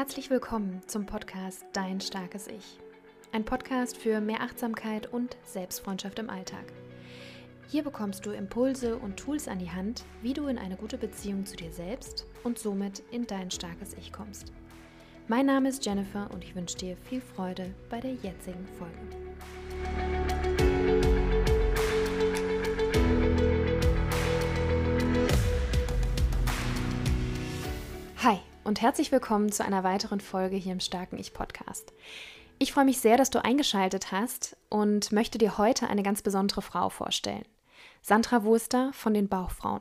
Herzlich willkommen zum Podcast Dein starkes Ich. Ein Podcast für mehr Achtsamkeit und Selbstfreundschaft im Alltag. Hier bekommst du Impulse und Tools an die Hand, wie du in eine gute Beziehung zu dir selbst und somit in dein starkes Ich kommst. Mein Name ist Jennifer und ich wünsche dir viel Freude bei der jetzigen Folge. Und herzlich willkommen zu einer weiteren Folge hier im Starken Ich Podcast. Ich freue mich sehr, dass du eingeschaltet hast und möchte dir heute eine ganz besondere Frau vorstellen. Sandra Wurster von den Bauchfrauen.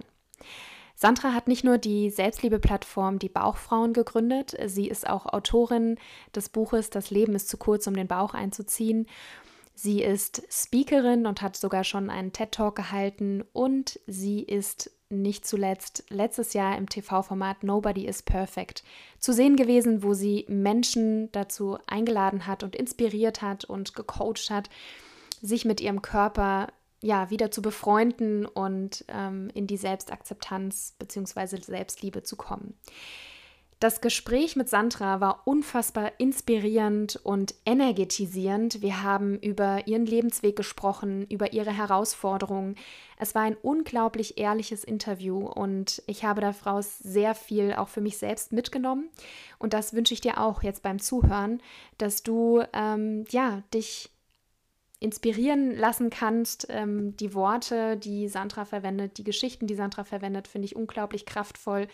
Sandra hat nicht nur die Selbstliebe-Plattform Die Bauchfrauen gegründet, sie ist auch Autorin des Buches Das Leben ist zu kurz, um den Bauch einzuziehen. Sie ist Speakerin und hat sogar schon einen TED-Talk gehalten und sie ist nicht zuletzt letztes Jahr im TV-Format Nobody is Perfect zu sehen gewesen, wo sie Menschen dazu eingeladen hat und inspiriert hat und gecoacht hat, sich mit ihrem Körper ja wieder zu befreunden und ähm, in die Selbstakzeptanz bzw. Selbstliebe zu kommen. Das Gespräch mit Sandra war unfassbar inspirierend und energetisierend. Wir haben über ihren Lebensweg gesprochen, über ihre Herausforderungen. Es war ein unglaublich ehrliches Interview und ich habe daraus sehr viel auch für mich selbst mitgenommen. Und das wünsche ich dir auch jetzt beim Zuhören, dass du ähm, ja dich inspirieren lassen kannst. Ähm, die Worte, die Sandra verwendet, die Geschichten, die Sandra verwendet, finde ich unglaublich kraftvoll.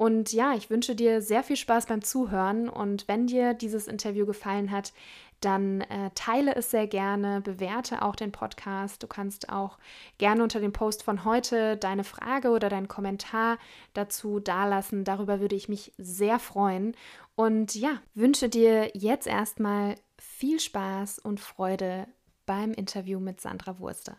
Und ja, ich wünsche dir sehr viel Spaß beim Zuhören und wenn dir dieses Interview gefallen hat, dann äh, teile es sehr gerne, bewerte auch den Podcast. Du kannst auch gerne unter dem Post von heute deine Frage oder deinen Kommentar dazu dalassen. Darüber würde ich mich sehr freuen. Und ja, wünsche dir jetzt erstmal viel Spaß und Freude beim Interview mit Sandra Wurster.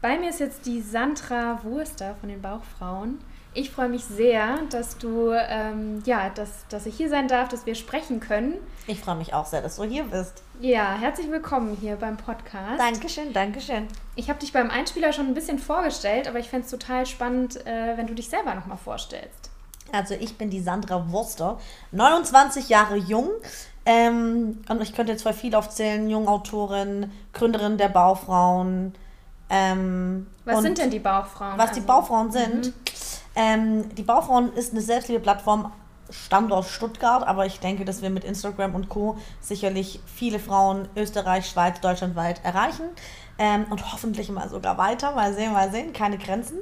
Bei mir ist jetzt die Sandra Wurster von den Bauchfrauen. Ich freue mich sehr, dass du, ähm, ja, dass, dass ich hier sein darf, dass wir sprechen können. Ich freue mich auch sehr, dass du hier bist. Ja, herzlich willkommen hier beim Podcast. Dankeschön, Dankeschön. Ich habe dich beim Einspieler schon ein bisschen vorgestellt, aber ich fände es total spannend, äh, wenn du dich selber nochmal vorstellst. Also ich bin die Sandra Wurster, 29 Jahre jung. Ähm, und ich könnte jetzt zwar viel aufzählen, Jungautorin, Gründerin der Baufrauen. Ähm, was sind denn die Baufrauen? Was also? die Baufrauen sind? Mhm. Ähm, die Baufrauen ist eine Selbstliebe-Plattform, Standort Stuttgart, aber ich denke, dass wir mit Instagram und Co. sicherlich viele Frauen Österreich, Schweiz, deutschlandweit erreichen. Ähm, und hoffentlich mal sogar weiter. Mal sehen, mal sehen, keine Grenzen.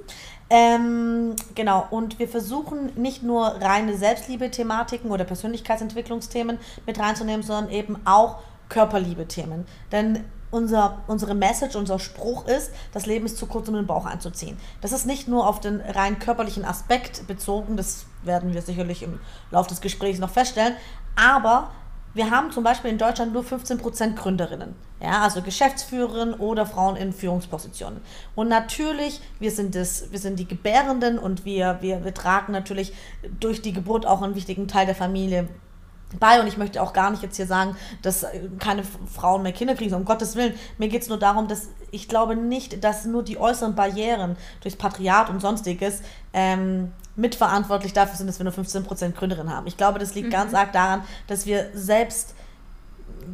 Ähm, genau, und wir versuchen nicht nur reine Selbstliebe-Thematiken oder Persönlichkeitsentwicklungsthemen mit reinzunehmen, sondern eben auch Körperliebe-Themen. Denn unser, unsere Message, unser Spruch ist, das Leben ist zu kurz, um den Bauch anzuziehen. Das ist nicht nur auf den rein körperlichen Aspekt bezogen, das werden wir sicherlich im Laufe des Gesprächs noch feststellen, aber wir haben zum Beispiel in Deutschland nur 15% Gründerinnen, ja, also Geschäftsführerinnen oder Frauen in Führungspositionen. Und natürlich, wir sind, das, wir sind die Gebärenden und wir, wir, wir tragen natürlich durch die Geburt auch einen wichtigen Teil der Familie bei und ich möchte auch gar nicht jetzt hier sagen, dass äh, keine Frauen mehr Kinder kriegen, um Gottes Willen. Mir geht es nur darum, dass ich glaube nicht, dass nur die äußeren Barrieren durchs Patriat und sonstiges ähm, mitverantwortlich dafür sind, dass wir nur 15% Gründerinnen haben. Ich glaube, das liegt mhm. ganz arg daran, dass wir selbst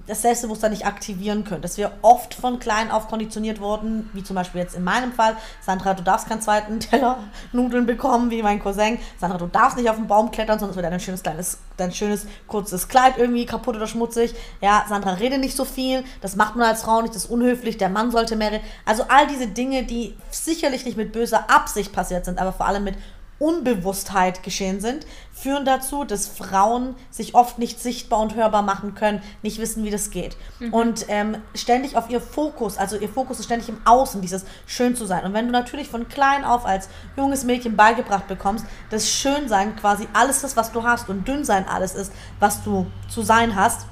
das Selbstbewusstsein nicht aktivieren können. Dass wir oft von klein auf konditioniert wurden, wie zum Beispiel jetzt in meinem Fall. Sandra, du darfst keinen zweiten Teller Nudeln bekommen, wie mein Cousin. Sandra, du darfst nicht auf den Baum klettern, sonst wird dein schönes kleines, dein schönes kurzes Kleid irgendwie kaputt oder schmutzig. Ja, Sandra, rede nicht so viel. Das macht man als Frau nicht, das ist unhöflich. Der Mann sollte mehr reden. Also all diese Dinge, die sicherlich nicht mit böser Absicht passiert sind, aber vor allem mit Unbewusstheit geschehen sind, führen dazu, dass Frauen sich oft nicht sichtbar und hörbar machen können, nicht wissen, wie das geht. Mhm. Und ähm, ständig auf ihr Fokus, also ihr Fokus ist ständig im Außen, dieses schön zu sein. Und wenn du natürlich von klein auf als junges Mädchen beigebracht bekommst, dass Schönsein quasi alles ist, was du hast und Dünnsein alles ist, was du zu sein hast,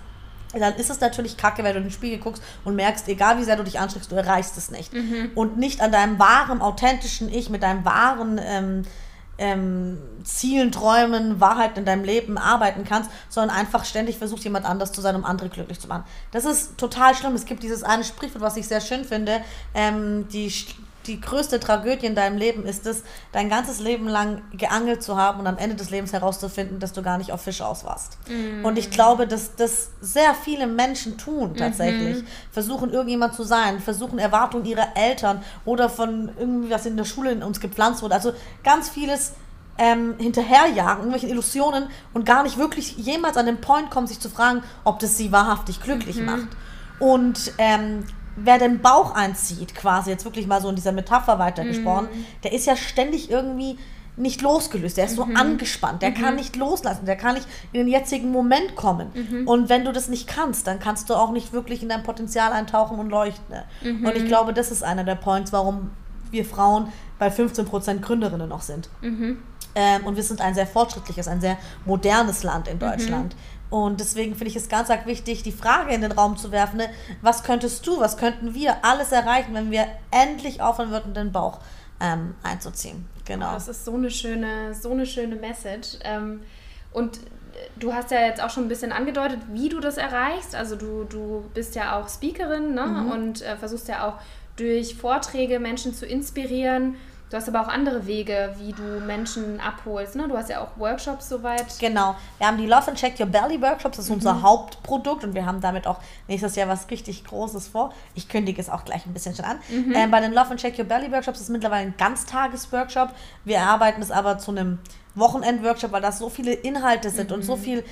dann ist es natürlich kacke, wenn du in den Spiegel guckst und merkst, egal wie sehr du dich anstrengst, du erreichst es nicht. Mhm. Und nicht an deinem wahren, authentischen Ich, mit deinem wahren ähm, ähm, Zielen, Träumen, Wahrheiten in deinem Leben arbeiten kannst, sondern einfach ständig versuchst, jemand anders zu sein, um andere glücklich zu machen. Das ist total schlimm. Es gibt dieses eine Sprichwort, was ich sehr schön finde. Ähm, die die größte Tragödie in deinem Leben ist es, dein ganzes Leben lang geangelt zu haben und am Ende des Lebens herauszufinden, dass du gar nicht auf Fisch aus warst. Mm. Und ich glaube, dass das sehr viele Menschen tun tatsächlich. Mhm. Versuchen irgendjemand zu sein, versuchen Erwartungen ihrer Eltern oder von irgendwie was in der Schule in uns gepflanzt wurde. Also ganz vieles ähm, hinterherjagen, irgendwelche Illusionen und gar nicht wirklich jemals an den Point kommen, sich zu fragen, ob das sie wahrhaftig glücklich mhm. macht. Und ähm, wer den Bauch einzieht, quasi jetzt wirklich mal so in dieser Metapher weitergesprochen, mhm. der ist ja ständig irgendwie nicht losgelöst, der ist so mhm. angespannt, der mhm. kann nicht loslassen, der kann nicht in den jetzigen Moment kommen. Mhm. Und wenn du das nicht kannst, dann kannst du auch nicht wirklich in dein Potenzial eintauchen und leuchten. Mhm. Und ich glaube, das ist einer der Points, warum wir Frauen bei 15% Gründerinnen noch sind. Mhm. Ähm, und wir sind ein sehr fortschrittliches, ein sehr modernes Land in Deutschland. Und deswegen finde ich es ganz, ganz wichtig, die Frage in den Raum zu werfen, ne? was könntest du, was könnten wir alles erreichen, wenn wir endlich aufhören würden, den Bauch ähm, einzuziehen. Genau. Das ist so eine schöne, so eine schöne Message. Ähm, und du hast ja jetzt auch schon ein bisschen angedeutet, wie du das erreichst. Also du, du bist ja auch Speakerin ne? Mhm. und äh, versuchst ja auch durch Vorträge Menschen zu inspirieren Du hast aber auch andere Wege, wie du Menschen abholst. Ne? Du hast ja auch Workshops soweit. Genau. Wir haben die Love and Check Your Belly Workshops. Das ist mhm. unser Hauptprodukt und wir haben damit auch nächstes Jahr was richtig Großes vor. Ich kündige es auch gleich ein bisschen schon an. Mhm. Ähm, bei den Love and Check Your Belly Workshops ist es mittlerweile ein Ganztages-Workshop. Wir erarbeiten es aber zu einem Wochenend-Workshop, weil das so viele Inhalte sind mhm. und so viel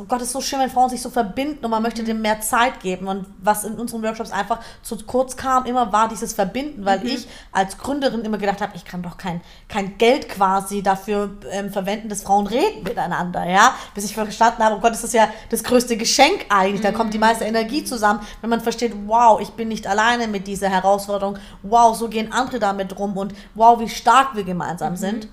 oh Gott, es ist so schön, wenn Frauen sich so verbinden und man möchte mhm. dem mehr Zeit geben. Und was in unseren Workshops einfach zu kurz kam, immer war dieses Verbinden, weil mhm. ich als Gründerin immer gedacht habe, ich kann doch kein, kein Geld quasi dafür ähm, verwenden, dass Frauen reden miteinander, ja. Bis ich verstanden habe, oh Gott, das ist ja das größte Geschenk eigentlich. Da kommt die mhm. meiste Energie zusammen, wenn man versteht, wow, ich bin nicht alleine mit dieser Herausforderung. Wow, so gehen andere damit rum und wow, wie stark wir gemeinsam mhm. sind.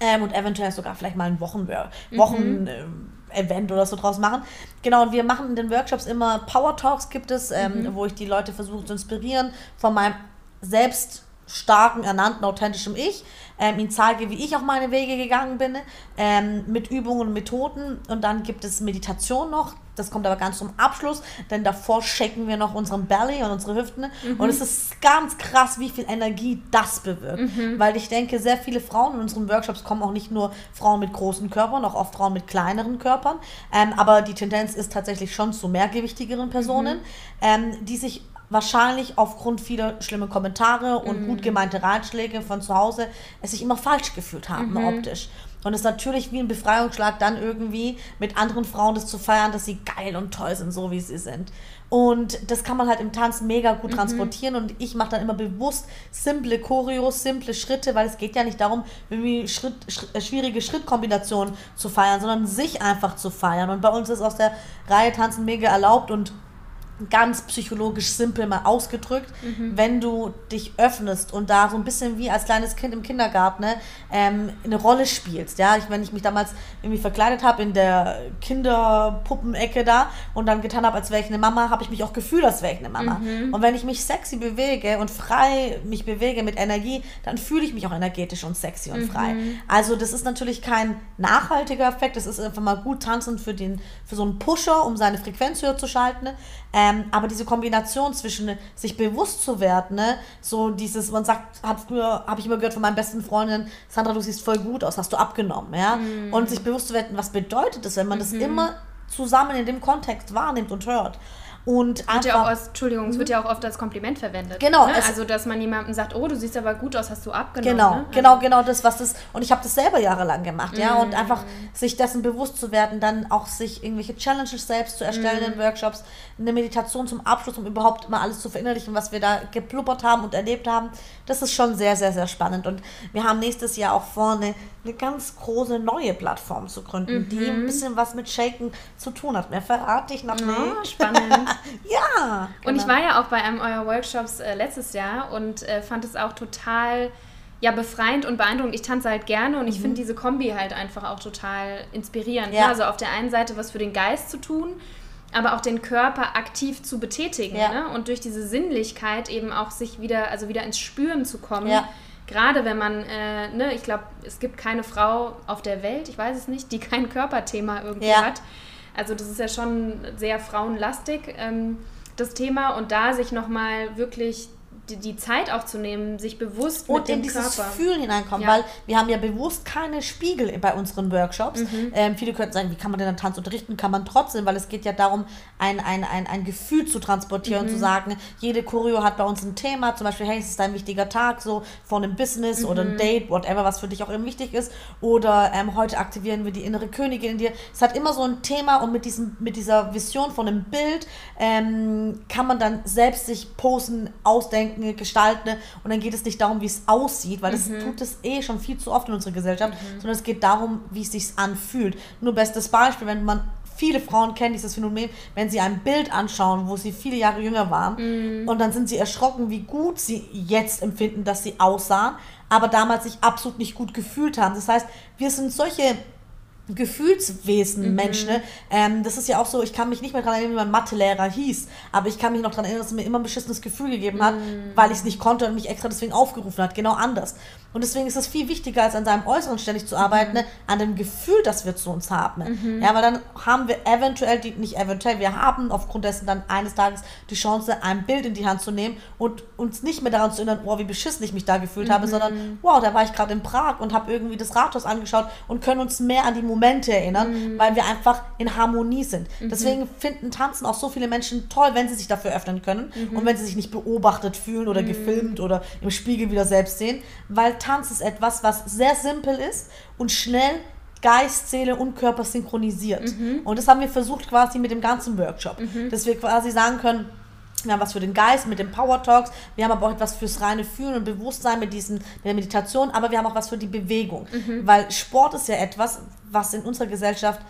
Ähm, und eventuell sogar vielleicht mal ein Wochen, Wochen mhm. Event oder so draus machen. Genau, und wir machen in den Workshops immer Power Talks gibt es, ähm, mhm. wo ich die Leute versuche zu inspirieren von meinem selbst starken, ernannten, authentischen Ich, ähm, ihnen zeige, wie ich auch meine Wege gegangen bin, ähm, mit Übungen und Methoden. Und dann gibt es Meditation noch, das kommt aber ganz zum Abschluss, denn davor shaken wir noch unseren Belly und unsere Hüften. Mhm. Und es ist ganz krass, wie viel Energie das bewirkt. Mhm. Weil ich denke, sehr viele Frauen in unseren Workshops kommen auch nicht nur Frauen mit großen Körpern, auch oft Frauen mit kleineren Körpern. Ähm, aber die Tendenz ist tatsächlich schon zu mehrgewichtigeren Personen, mhm. ähm, die sich wahrscheinlich aufgrund vieler schlimmer Kommentare und mhm. gut gemeinte Ratschläge von zu Hause es sich immer falsch gefühlt haben, mhm. optisch. Und es ist natürlich wie ein Befreiungsschlag, dann irgendwie mit anderen Frauen das zu feiern, dass sie geil und toll sind, so wie sie sind. Und das kann man halt im Tanz mega gut mhm. transportieren. Und ich mache dann immer bewusst simple Choreos, simple Schritte, weil es geht ja nicht darum, irgendwie Schritt, Schritt, äh, schwierige Schrittkombinationen zu feiern, sondern sich einfach zu feiern. Und bei uns ist aus der Reihe Tanzen mega erlaubt und ganz psychologisch simpel mal ausgedrückt, mhm. wenn du dich öffnest und da so ein bisschen wie als kleines Kind im Kindergarten ne, ähm, eine Rolle spielst. Ja, ich, wenn ich mich damals irgendwie verkleidet habe in der Kinderpuppenecke da und dann getan habe, als wäre ich eine Mama, habe ich mich auch gefühlt, als wäre ich eine Mama. Mhm. Und wenn ich mich sexy bewege und frei mich bewege mit Energie, dann fühle ich mich auch energetisch und sexy und frei. Mhm. Also das ist natürlich kein nachhaltiger Effekt, das ist einfach mal gut tanzen für, den, für so einen Pusher, um seine Frequenz höher zu schalten. Ähm, aber diese Kombination zwischen sich bewusst zu werden, ne, so dieses, man sagt, hat früher, habe ich immer gehört von meinen besten Freundinnen, Sandra, du siehst voll gut aus, hast du abgenommen, ja? Mhm. Und sich bewusst zu werden, was bedeutet das, wenn man mhm. das immer zusammen in dem Kontext wahrnimmt und hört. Und wird ja auch als, Entschuldigung, es wird ja auch oft als Kompliment verwendet. Genau. Ne? Also, dass man jemandem sagt, oh, du siehst aber gut aus, hast du abgenommen. Genau, ne? genau, also. genau das, was das, und ich habe das selber jahrelang gemacht, ja, und mm. einfach sich dessen bewusst zu werden, dann auch sich irgendwelche Challenges selbst zu erstellen mm. in Workshops, eine Meditation zum Abschluss, um überhaupt mal alles zu verinnerlichen, was wir da gepluppert haben und erlebt haben, das ist schon sehr, sehr, sehr spannend. Und wir haben nächstes Jahr auch vor, eine, eine ganz große neue Plattform zu gründen, mhm. die ein bisschen was mit Shaken zu tun hat. Mehr verrate ich noch oh, nicht. Spannend. ja. Genau. Und ich genau. war ja auch bei einem eurer Workshops äh, letztes Jahr und äh, fand es auch total ja, befreiend und beeindruckend. Ich tanze halt gerne und ich mhm. finde diese Kombi halt einfach auch total inspirierend. Ja. Also auf der einen Seite was für den Geist zu tun, aber auch den Körper aktiv zu betätigen. Ja. Ne? Und durch diese Sinnlichkeit eben auch sich wieder, also wieder ins Spüren zu kommen. Ja. Gerade wenn man, äh, ne, ich glaube, es gibt keine Frau auf der Welt, ich weiß es nicht, die kein Körperthema irgendwie ja. hat. Also das ist ja schon sehr frauenlastig, ähm, das Thema. Und da sich nochmal wirklich die, die, Zeit auch zu nehmen, sich bewusst und mit dem in dieses Körper. Fühlen hineinkommen, ja. weil wir haben ja bewusst keine Spiegel bei unseren Workshops. Mhm. Ähm, viele könnten sagen, wie kann man denn dann Tanz unterrichten? Kann man trotzdem, weil es geht ja darum, ein, ein, ein, ein Gefühl zu transportieren mhm. und zu sagen, jede Choreo hat bei uns ein Thema, zum Beispiel, hey, es ist ein wichtiger Tag, so von einem Business mhm. oder ein Date, whatever, was für dich auch eben wichtig ist. Oder ähm, heute aktivieren wir die innere Königin in dir. Es hat immer so ein Thema und mit, diesem, mit dieser Vision von einem Bild ähm, kann man dann selbst sich posen, ausdenken, gestalten und dann geht es nicht darum, wie es aussieht, weil das mhm. tut es eh schon viel zu oft in unserer Gesellschaft, mhm. sondern es geht darum, wie es sich anfühlt. Nur bestes Beispiel, wenn man viele Frauen kennen dieses Phänomen, wenn sie ein Bild anschauen, wo sie viele Jahre jünger waren mm. und dann sind sie erschrocken, wie gut sie jetzt empfinden, dass sie aussahen, aber damals sich absolut nicht gut gefühlt haben. Das heißt, wir sind solche Gefühlswesen, mhm. Mensch. Ne? Ähm, das ist ja auch so, ich kann mich nicht mehr daran erinnern, wie mein Mathelehrer hieß, aber ich kann mich noch daran erinnern, dass er mir immer ein beschissenes Gefühl gegeben hat, mhm. weil ich es nicht konnte und mich extra deswegen aufgerufen hat. Genau anders. Und deswegen ist es viel wichtiger, als an seinem Äußeren ständig zu arbeiten, mhm. ne? an dem Gefühl, das wir zu uns haben. Ne? Mhm. Ja, weil dann haben wir eventuell, die, nicht eventuell, wir haben aufgrund dessen dann eines Tages die Chance, ein Bild in die Hand zu nehmen und uns nicht mehr daran zu erinnern, oh, wie beschissen ich mich da gefühlt habe, mhm. sondern wow, da war ich gerade in Prag und habe irgendwie das Rathaus angeschaut und können uns mehr an die Momente erinnern, mhm. weil wir einfach in Harmonie sind. Mhm. Deswegen finden Tanzen auch so viele Menschen toll, wenn sie sich dafür öffnen können mhm. und wenn sie sich nicht beobachtet fühlen oder gefilmt oder im Spiegel wieder selbst sehen, weil Tanz ist etwas, was sehr simpel ist und schnell Geist, Seele und Körper synchronisiert. Mhm. Und das haben wir versucht quasi mit dem ganzen Workshop, mhm. dass wir quasi sagen können, wir haben was für den Geist mit den Power Talks, wir haben aber auch etwas fürs reine Fühlen und Bewusstsein mit, diesen, mit der Meditation, aber wir haben auch was für die Bewegung. Mhm. Weil Sport ist ja etwas, was in unserer Gesellschaft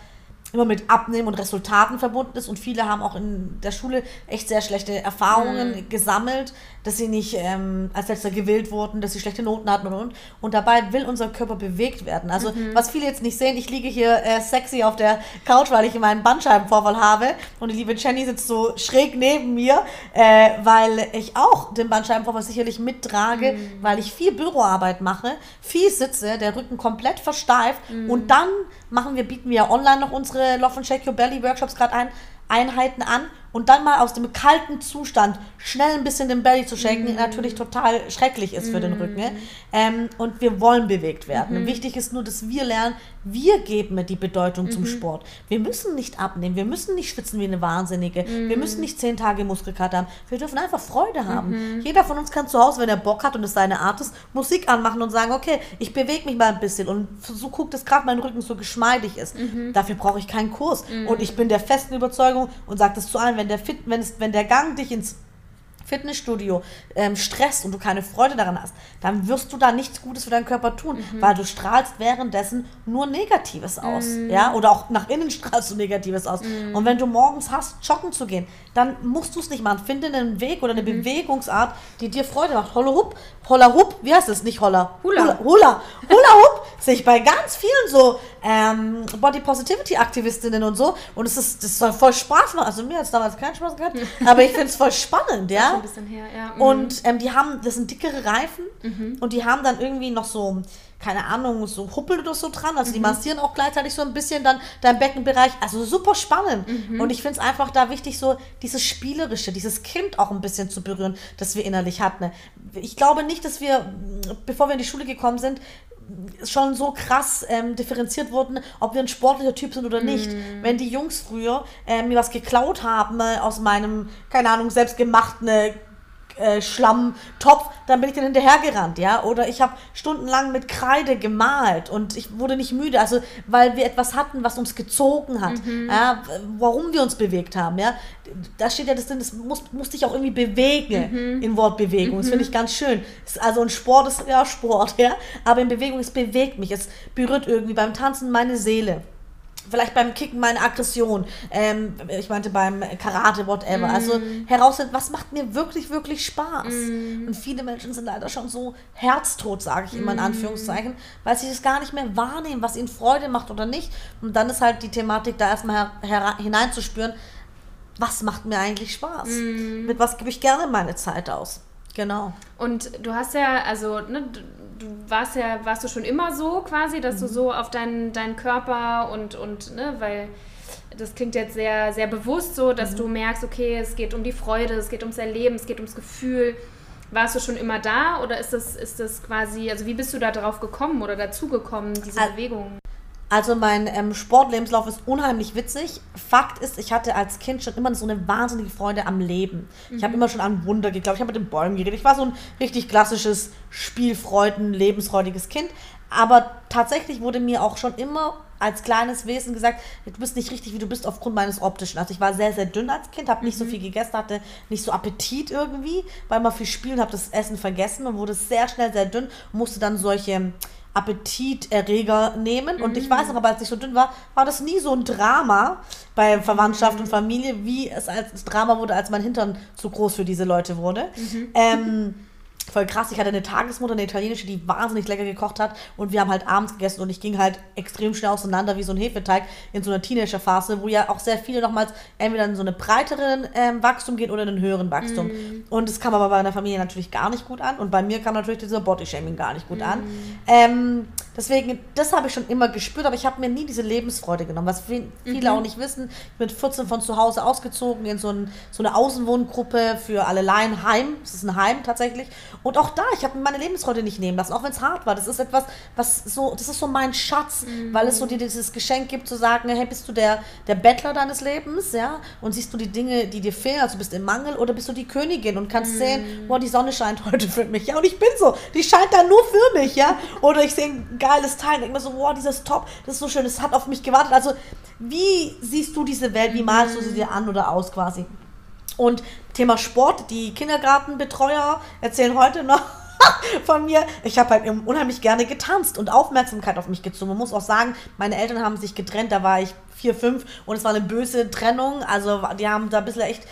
immer mit Abnehmen und Resultaten verbunden ist und viele haben auch in der Schule echt sehr schlechte Erfahrungen mhm. gesammelt, dass sie nicht ähm, als letzter gewählt wurden, dass sie schlechte Noten hatten und und und dabei will unser Körper bewegt werden. Also mhm. was viele jetzt nicht sehen, ich liege hier äh, sexy auf der Couch, weil ich meinen Bandscheibenvorfall habe und die liebe Jenny sitzt so schräg neben mir, äh, weil ich auch den Bandscheibenvorfall sicherlich mittrage, mhm. weil ich viel Büroarbeit mache, viel sitze, der Rücken komplett versteift mhm. und dann machen wir, bieten wir online noch unsere Love and Shake Your Belly Workshops gerade ein, Einheiten an und dann mal aus dem kalten Zustand schnell ein bisschen den Belly zu schenken, mm. natürlich total schrecklich ist für mm. den Rücken. Ne? Ähm, und wir wollen bewegt werden. Mm. Wichtig ist nur, dass wir lernen, wir geben die Bedeutung zum mhm. Sport. Wir müssen nicht abnehmen, wir müssen nicht schwitzen wie eine Wahnsinnige, wir müssen nicht zehn Tage Muskelkater haben. Wir dürfen einfach Freude haben. Mhm. Jeder von uns kann zu Hause, wenn er Bock hat und es seine Art ist, Musik anmachen und sagen, okay, ich bewege mich mal ein bisschen und so guckt es gerade mein Rücken so geschmeidig ist. Mhm. Dafür brauche ich keinen Kurs. Und ich bin der festen Überzeugung und sage das zu allen, wenn der, Fit, wenn, es, wenn der Gang dich ins Fitnessstudio ähm, stresst und du keine Freude daran hast, dann wirst du da nichts Gutes für deinen Körper tun, mhm. weil du strahlst währenddessen nur Negatives aus, mhm. ja, oder auch nach innen strahlst du Negatives aus. Mhm. Und wenn du morgens hast, joggen zu gehen, dann musst du es nicht machen. Finde einen Weg oder eine mhm. Bewegungsart, die dir Freude macht. Holla Hup, Holla Hup, wie heißt es? Nicht Holla. Hula. Hula, Hula, Hula Hup sehe ich bei ganz vielen so ähm, Body Positivity Aktivistinnen und so und es ist, das soll voll Spaß machen. Also mir hat es damals keinen Spaß gehabt, aber ich finde es voll spannend, ja ein bisschen her, ja. Mhm. Und ähm, die haben, das sind dickere Reifen mhm. und die haben dann irgendwie noch so, keine Ahnung, so Huppel oder so dran. Also mhm. die massieren auch gleichzeitig so ein bisschen dann dein Beckenbereich. Also super spannend. Mhm. Und ich finde es einfach da wichtig, so dieses Spielerische, dieses Kind auch ein bisschen zu berühren, das wir innerlich hatten. Ich glaube nicht, dass wir, bevor wir in die Schule gekommen sind, schon so krass ähm, differenziert wurden, ob wir ein sportlicher Typ sind oder nicht. Mm. Wenn die Jungs früher äh, mir was geklaut haben äh, aus meinem, keine Ahnung, selbstgemachten äh, äh, Schlammtopf, dann bin ich dann hinterhergerannt, ja. Oder ich habe stundenlang mit Kreide gemalt und ich wurde nicht müde, also weil wir etwas hatten, was uns gezogen hat, mhm. ja, warum wir uns bewegt haben, ja. Da steht ja das drin, das muss, muss dich auch irgendwie bewegen mhm. in Wortbewegung. Mhm. Das finde ich ganz schön. Also ein Sport ist ja Sport, ja. Aber in Bewegung, es bewegt mich, es berührt irgendwie beim Tanzen meine Seele vielleicht beim Kicken meine Aggression, ähm, ich meinte beim Karate, whatever. Mm. Also herausfinden, was macht mir wirklich, wirklich Spaß. Mm. Und viele Menschen sind leider schon so herztot, sage ich immer in mm. Anführungszeichen, weil sie das gar nicht mehr wahrnehmen, was ihnen Freude macht oder nicht. Und dann ist halt die Thematik, da erstmal hineinzuspüren, was macht mir eigentlich Spaß? Mm. Mit was gebe ich gerne meine Zeit aus? Genau. Und du hast ja, also, ne, du warst ja, warst du schon immer so quasi, dass mhm. du so auf deinen, deinen Körper und, und, ne, weil das klingt jetzt sehr, sehr bewusst so, dass mhm. du merkst, okay, es geht um die Freude, es geht ums Erleben, es geht ums Gefühl. Warst du schon immer da oder ist das, ist das quasi, also wie bist du da drauf gekommen oder dazu gekommen, diese Al- Bewegung? Also mein ähm, Sportlebenslauf ist unheimlich witzig. Fakt ist, ich hatte als Kind schon immer so eine wahnsinnige Freude am Leben. Ich habe immer schon an Wunder geglaubt. Ich habe mit den Bäumen geredet. Ich war so ein richtig klassisches Spielfreuden, lebensfreudiges Kind. Aber tatsächlich wurde mir auch schon immer als kleines Wesen gesagt, du bist nicht richtig, wie du bist, aufgrund meines optischen. Also ich war sehr, sehr dünn als Kind, habe nicht so viel gegessen, hatte nicht so Appetit irgendwie, weil man viel spielen, habe das Essen vergessen und wurde sehr schnell sehr dünn und musste dann solche Appetiterreger nehmen. Und ich weiß noch, aber als ich so dünn war, war das nie so ein Drama bei Verwandtschaft und Familie, wie es als Drama wurde, als mein Hintern zu groß für diese Leute wurde. Ähm, voll krass. Ich hatte eine Tagesmutter, eine italienische, die wahnsinnig lecker gekocht hat und wir haben halt abends gegessen und ich ging halt extrem schnell auseinander wie so ein Hefeteig in so einer Teenagerphase, wo ja auch sehr viele nochmals entweder in so eine breitere ähm, Wachstum gehen oder in einen höheren Wachstum. Und das kam aber bei meiner Familie natürlich gar nicht gut an und bei mir kam natürlich dieser Bodyshaming gar nicht gut an. Ähm, deswegen, das habe ich schon immer gespürt, aber ich habe mir nie diese Lebensfreude genommen, was viel- viele auch nicht wissen. Ich bin mit 14 von zu Hause ausgezogen in so, ein, so eine Außenwohngruppe für alle Laien, Heim. Es ist ein Heim tatsächlich. Und auch da, ich habe mir meine Lebensfreude nicht nehmen lassen, auch wenn es hart war. Das ist etwas, was so, das ist so mein Schatz, weil es so dir dieses Geschenk gibt, zu sagen, hey, bist du der, der Bettler deines Lebens, ja? Und siehst du die Dinge, die dir fehlen, also bist im Mangel, oder bist du die Königin und kannst sehen, boah, die Sonne scheint heute für mich, ja? Und ich bin so, die scheint da nur für mich, ja? Oder ich sehe geiles Teil denke mir so, boah, dieses Top, das ist so schön, es hat auf mich gewartet. Also, wie siehst du diese Welt, wie malst du sie dir an oder aus quasi? Und Thema Sport, die Kindergartenbetreuer erzählen heute noch von mir, ich habe halt unheimlich gerne getanzt und Aufmerksamkeit auf mich gezogen. Man muss auch sagen, meine Eltern haben sich getrennt, da war ich vier, fünf und es war eine böse Trennung. Also die haben da ein bisschen echt,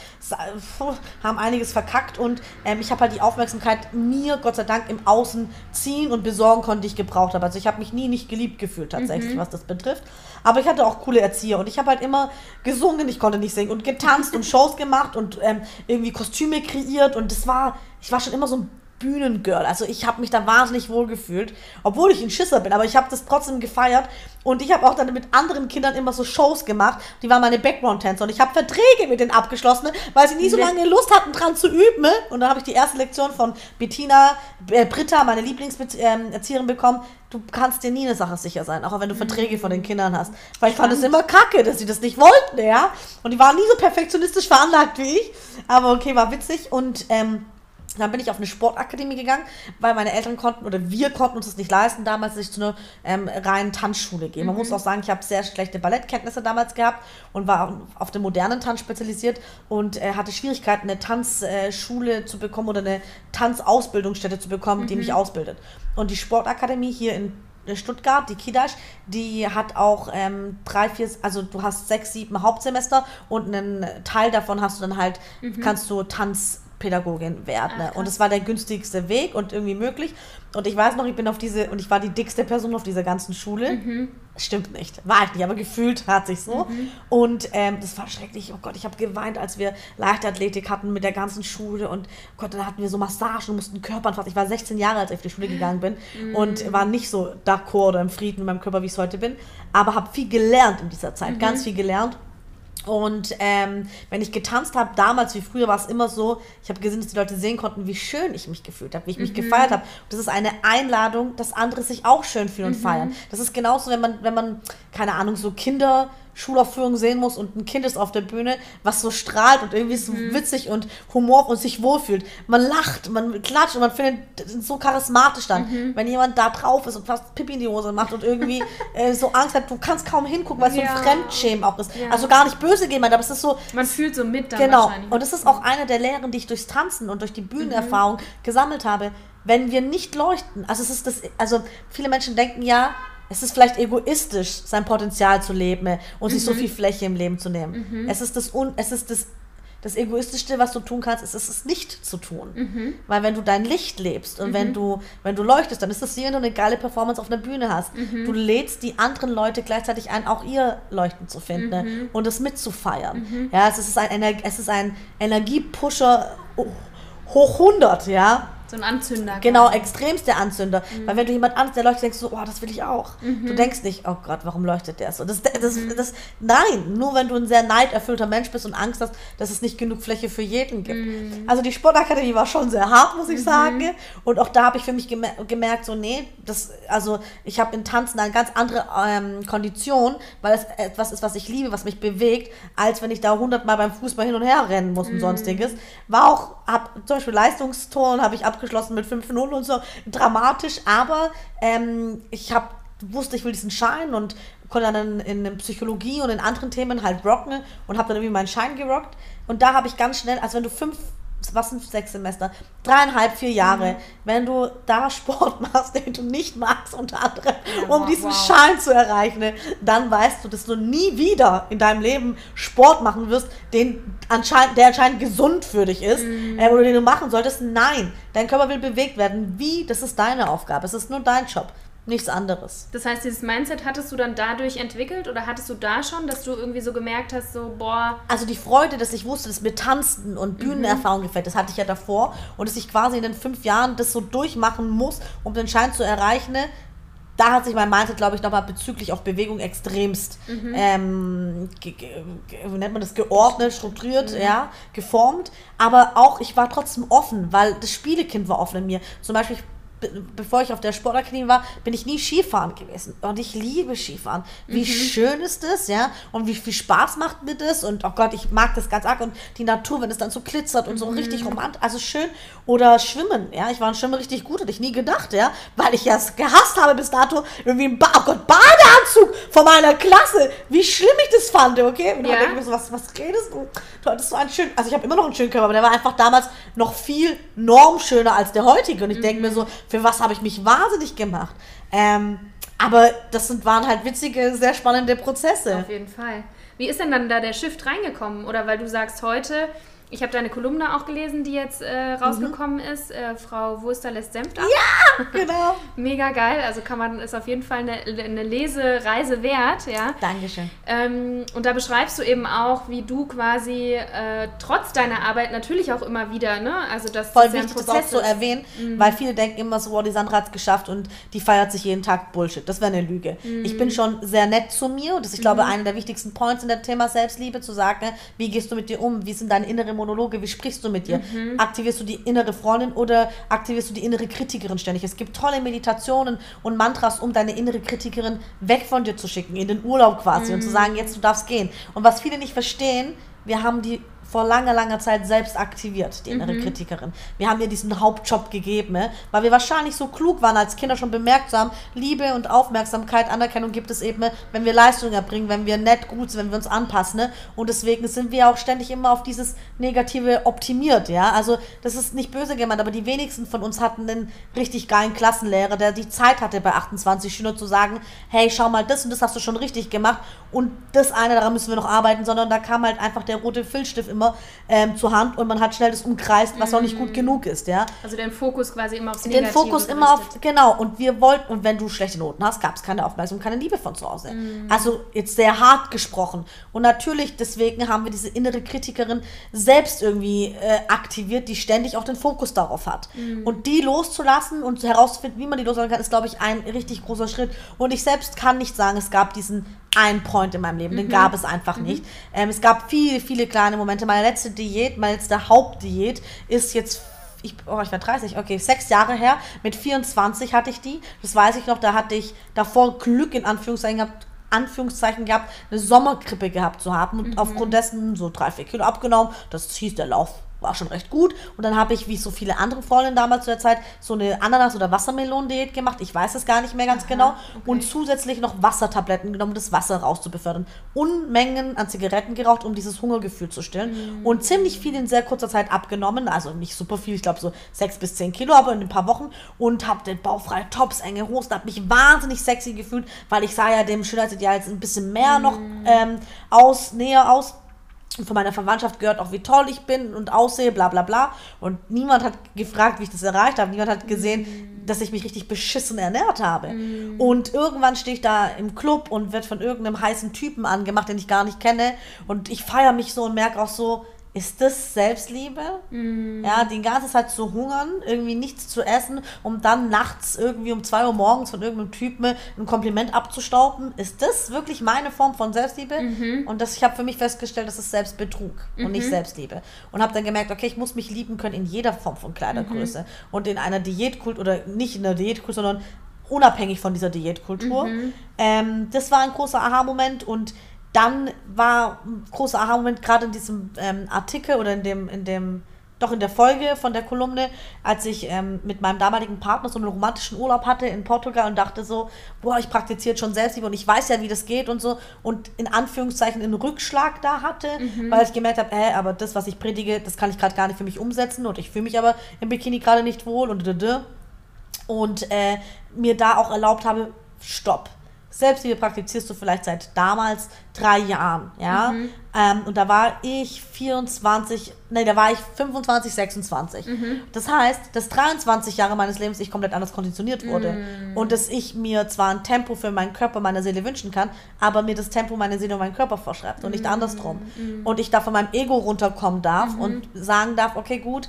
haben einiges verkackt und ähm, ich habe halt die Aufmerksamkeit mir, Gott sei Dank, im Außen ziehen und besorgen konnte, die ich gebraucht habe. Also ich habe mich nie nicht geliebt gefühlt tatsächlich, was das betrifft. Aber ich hatte auch coole Erzieher und ich habe halt immer gesungen, ich konnte nicht singen und getanzt und Shows gemacht und ähm, irgendwie Kostüme kreiert und das war, ich war schon immer so ein Bühnengirl. Also ich habe mich da wahnsinnig wohl gefühlt, obwohl ich ein Schisser bin, aber ich habe das trotzdem gefeiert und ich habe auch dann mit anderen Kindern immer so Shows gemacht. Die waren meine Background-Tänzer und ich habe Verträge mit denen abgeschlossen, weil sie nie so lange Lust hatten, dran zu üben. Und dann habe ich die erste Lektion von Bettina, äh, Britta, meine Lieblingserzieherin bekommen. Du kannst dir nie eine Sache sicher sein, auch wenn du Verträge von den Kindern hast. Weil ich fand es immer kacke, dass sie das nicht wollten, ja. Und die waren nie so perfektionistisch veranlagt wie ich. Aber okay, war witzig und ähm, dann bin ich auf eine Sportakademie gegangen, weil meine Eltern konnten oder wir konnten uns das nicht leisten, damals sich zu einer ähm, reinen Tanzschule gehen. Man muss auch sagen, ich habe sehr schlechte Ballettkenntnisse damals gehabt und war auf den modernen Tanz spezialisiert und äh, hatte Schwierigkeiten, eine Tanzschule zu bekommen oder eine Tanzausbildungsstätte zu bekommen, die mich ausbildet. Und die Sportakademie hier in Stuttgart, die Kidash, die hat auch ähm, drei, vier, also du hast sechs, sieben Hauptsemester und einen Teil davon hast du dann halt, kannst du Tanzpädagogin werden. Ach, krass. und es war der günstigste Weg und irgendwie möglich. Und ich weiß noch, ich bin auf diese, und ich war die dickste Person auf dieser ganzen Schule. Stimmt nicht, war ich nicht, aber gefühlt hat sich so. Und ähm, das war schrecklich. Oh Gott, ich habe geweint, als wir Leichtathletik hatten mit der ganzen Schule. Und oh Gott, dann hatten wir so Massagen und mussten Körpern fassen. Ich war 16 Jahre, als ich auf die Schule gegangen bin und war nicht so d'accord oder im Frieden mit meinem Körper, wie ich es heute bin. Aber habe viel gelernt in dieser Zeit, ganz viel gelernt. Und ähm, wenn ich getanzt habe, damals wie früher, war es immer so, ich habe gesehen, dass die Leute sehen konnten, wie schön ich mich gefühlt habe, wie ich mich gefeiert habe. Das ist eine Einladung, dass andere sich auch schön fühlen und feiern. Das ist genauso, wenn man, wenn man, keine Ahnung, so Kinder. Schulaufführung sehen muss und ein Kind ist auf der Bühne, was so strahlt und irgendwie so witzig und humor und sich wohlfühlt. Man lacht, man klatscht und man findet so charismatisch dann. Wenn jemand da drauf ist und fast Pipi in die Hose macht und irgendwie äh, so Angst hat, du kannst kaum hingucken, weil es so Ja. ein Fremdschämen auch ist. Ja. Also gar nicht böse gemeint, aber es ist so, Man fühlt so mit dann Genau. Und das ist auch eine der Lehren, die ich durchs Tanzen und durch die Bühnenerfahrung gesammelt habe. Wenn wir nicht leuchten, also es ist das, also viele Menschen denken ja, es ist vielleicht egoistisch, sein Potenzial zu leben und sich so viel Fläche im Leben zu nehmen. Es ist das, un, es ist das, das Egoistischste, was du tun kannst, ist es ist nicht zu tun. Weil wenn du dein Licht lebst und wenn du, wenn du leuchtest, dann ist das wie wenn du eine geile Performance auf einer Bühne hast. Du lädst die anderen Leute gleichzeitig ein, auch ihr Leuchten zu finden ne? und es mitzufeiern. Ja, es ist ein, Ener es ist ein Energiepusher hoch 100, ja. So ein Anzünder. Genau, extremste Anzünder. Mhm. Weil wenn du jemand an der leuchtet, denkst du, oh, das will ich auch. Mhm. Du denkst nicht, oh Gott, warum leuchtet der so? Das, das, mhm. das, nein, nur wenn du ein sehr neiderfüllter Mensch bist und Angst hast, dass es nicht genug Fläche für jeden gibt. Mhm. Also die Sportakademie war schon sehr hart, muss ich mhm. sagen. Und auch da habe ich für mich gemer gemerkt, so, nee, das, also ich habe in Tanzen eine ganz andere ähm, Kondition, weil es etwas ist, was ich liebe, was mich bewegt, als wenn ich da hundertmal beim Fußball hin und her rennen muss und mhm. sonstiges. War auch, hab zum Beispiel Leistungsturnen habe ich ab abgeschlossen mit 5-0 und so. Dramatisch, aber ähm, ich habe wusste, ich will diesen Schein und konnte dann in, in Psychologie und in anderen Themen halt rocken und habe dann irgendwie meinen Schein gerockt. Und da habe ich ganz schnell, also wenn du fünf was sind sechs Semester? Dreieinhalb, vier Jahre. Mhm. Wenn du da Sport machst, den du nicht magst, unter anderem, ja, um diesen wow. Schein zu erreichen, dann weißt du, dass du nie wieder in deinem Leben Sport machen wirst, den anscheinend, der anscheinend gesund für dich ist, mhm. äh, oder den du machen solltest. Nein, dein Körper will bewegt werden. Wie? Das ist deine Aufgabe. Es ist nur dein Job. Nichts anderes. Das heißt, dieses Mindset hattest du dann dadurch entwickelt oder hattest du da schon, dass du irgendwie so gemerkt hast, so, boah. Also die Freude, dass ich wusste, dass mir Tanzen und mhm. Bühnenerfahrung mhm. gefällt, das hatte ich ja davor. Und dass ich quasi in den fünf Jahren das so durchmachen muss, um den Schein zu erreichen, da hat sich mein Mindset, glaube ich, nochmal bezüglich auf Bewegung extremst, mhm. ähm, wie nennt man das, geordnet, strukturiert, mhm. ja, geformt. Aber auch, ich war trotzdem offen, weil das Spielekind war offen in mir. Zum Beispiel, ich bevor ich auf der Sportakademie war, bin ich nie Skifahren gewesen. Und ich liebe Skifahren. Wie mhm. schön ist das, ja? Und wie viel Spaß macht mir das? Und oh Gott, ich mag das ganz arg. Und die Natur, wenn es dann so glitzert und so mhm. richtig romantisch, also schön. Oder Schwimmen, ja? Ich war in Schwimmen richtig gut, hätte ich nie gedacht, ja? Weil ich ja es gehasst habe bis dato, irgendwie ein ba oh Gott, Badeanzug von meiner Klasse. Wie schlimm ich das fand, okay? Und ja. dann denke ich mir so, was, was redest du? Du hattest so einen schönen, also ich habe immer noch einen schönen Körper, aber der war einfach damals noch viel normschöner als der heutige. Und ich mhm. denke mir so, für was habe ich mich wahnsinnig gemacht? Ähm, aber das sind, waren halt witzige, sehr spannende Prozesse. Auf jeden Fall. Wie ist denn dann da der Shift reingekommen? Oder weil du sagst, heute ich habe deine Kolumne auch gelesen, die jetzt äh, rausgekommen mhm. ist. Äh, Frau Wurster lässt Senf ab. Ja, genau. Mega geil. Also kann man, ist auf jeden Fall eine, eine Lesereise wert. Ja. Dankeschön. Ähm, und da beschreibst du eben auch, wie du quasi äh, trotz deiner Arbeit natürlich auch immer wieder, ne? Also das Voll wichtig, das auch zu erwähnen, mhm. weil viele denken immer so, oh, die Sandra hat es geschafft und die feiert sich jeden Tag Bullshit. Das wäre eine Lüge. Mhm. Ich bin schon sehr nett zu mir und das ist, ich glaube, mhm. einer der wichtigsten Points in dem Thema Selbstliebe, zu sagen, wie gehst du mit dir um? Wie sind deine innere Monologe, wie sprichst du mit dir? Mhm. Aktivierst du die innere Freundin oder aktivierst du die innere Kritikerin ständig? Es gibt tolle Meditationen und Mantras, um deine innere Kritikerin weg von dir zu schicken, in den Urlaub quasi mhm. und zu mhm. sagen, jetzt du darfst gehen. Und was viele nicht verstehen, wir haben die vor langer, langer Zeit selbst aktiviert, die innere mhm. Kritikerin. Wir haben ihr diesen Hauptjob gegeben, ne? weil wir wahrscheinlich so klug waren, als Kinder schon bemerkt haben, Liebe und Aufmerksamkeit, Anerkennung gibt es eben, wenn wir Leistungen erbringen, wenn wir nett, gut sind, wenn wir uns anpassen. Ne? Und deswegen sind wir auch ständig immer auf dieses Negative optimiert. Ja? Also das ist nicht böse gemeint, aber die wenigsten von uns hatten einen richtig geilen Klassenlehrer, der die Zeit hatte, bei 28 Schülern zu sagen, hey, schau mal, das und das hast du schon richtig gemacht und das eine, daran müssen wir noch arbeiten, sondern da kam halt einfach der rote Filzstift immer immer ähm, zur Hand und man hat schnell das umkreist, was mm. auch nicht gut mm. genug ist, ja. Also den Fokus quasi immer aufs Negative Den Fokus gerichtet. immer auf, genau. Und wir wollten, und wenn du schlechte Noten hast, gab es keine Aufmerksamkeit, keine Liebe von zu Hause. Mm. Also jetzt sehr hart gesprochen. Und natürlich, deswegen haben wir diese innere Kritikerin selbst irgendwie äh, aktiviert, die ständig auch den Fokus darauf hat. Mm. Und die loszulassen und herauszufinden, wie man die loslassen kann, ist, glaube ich, ein richtig großer Schritt. Und ich selbst kann nicht sagen, es gab diesen ein Point in meinem Leben. Den mhm. gab es einfach mhm. nicht. Ähm, es gab viele, viele kleine Momente. Meine letzte Diät, meine letzte Hauptdiät ist jetzt ich, oh, ich war 30, okay, sechs Jahre her. Mit 24 hatte ich die. Das weiß ich noch, da hatte ich davor Glück in Anführungszeichen gehabt, Anführungszeichen gehabt, eine Sommergrippe gehabt zu haben und mhm. aufgrund dessen so drei, vier Kilo abgenommen. Das hieß der Lauf war schon recht gut. Und dann habe ich, wie so viele andere Freundinnen damals zu der Zeit, so eine Ananas- oder Wassermelonen-Diät gemacht. Ich weiß es gar nicht mehr ganz Aha, genau. Okay. Und zusätzlich noch Wassertabletten genommen, um das Wasser rauszubefördern. Unmengen an Zigaretten geraucht, um dieses Hungergefühl zu stillen. Mhm. Und ziemlich viel in sehr kurzer Zeit abgenommen. Also nicht super viel, ich glaube so sechs bis zehn Kilo, aber in ein paar Wochen. Und habe den bauchfreie Tops, enge Hosen, habe mich wahnsinnig sexy gefühlt, weil ich sah ja dem Schönheitsideal jetzt ein bisschen mehr mhm. noch ähm, aus, näher aus von meiner Verwandtschaft gehört auch, wie toll ich bin und aussehe, bla bla bla. Und niemand hat gefragt, wie ich das erreicht habe. Niemand hat gesehen, mm. dass ich mich richtig beschissen ernährt habe. Mm. Und irgendwann stehe ich da im Club und werde von irgendeinem heißen Typen angemacht, den ich gar nicht kenne. Und ich feiere mich so und merke auch so, ist das Selbstliebe? Mm. Ja, die ganze Zeit zu hungern, irgendwie nichts zu essen, um dann nachts irgendwie um 2 Uhr morgens von irgendeinem Typen ein Kompliment abzustauben. Ist das wirklich meine Form von Selbstliebe? Mhm. Und das, ich habe für mich festgestellt, das ist Selbstbetrug mhm. und nicht mhm. Selbstliebe. Und habe dann gemerkt, okay, ich muss mich lieben können in jeder Form von Kleidergröße. Mhm. Und in einer Diätkult oder nicht in einer Diätkultur, sondern unabhängig von dieser Diätkultur. Mhm. Ähm, das war ein großer Aha-Moment und dann war ein großer Aha-Moment gerade in diesem ähm, Artikel oder in dem, in dem, doch in der Folge von der Kolumne, als ich ähm, mit meinem damaligen Partner so einen romantischen Urlaub hatte in Portugal und dachte so, boah, ich praktiziere schon Selbstliebe und ich weiß ja, wie das geht und so und in Anführungszeichen einen Rückschlag da hatte, mhm. weil ich gemerkt habe, hä, aber das, was ich predige, das kann ich gerade gar nicht für mich umsetzen und ich fühle mich aber im Bikini gerade nicht wohl und und äh, mir da auch erlaubt habe, stopp Selbstliebe praktizierst du vielleicht seit damals drei Jahren, ja. Mhm. Ähm, und da war ich 24, nee, da war ich 25, 26. Mhm. Das heißt, dass 23 Jahre meines Lebens ich komplett anders konditioniert wurde. Mhm. Und dass ich mir zwar ein Tempo für meinen Körper, meine Seele wünschen kann, aber mir das Tempo meine Seele und meinen Körper vorschreibt und nicht mhm. andersrum. Mhm. Und ich da von meinem Ego runterkommen darf mhm. und sagen darf, okay, gut,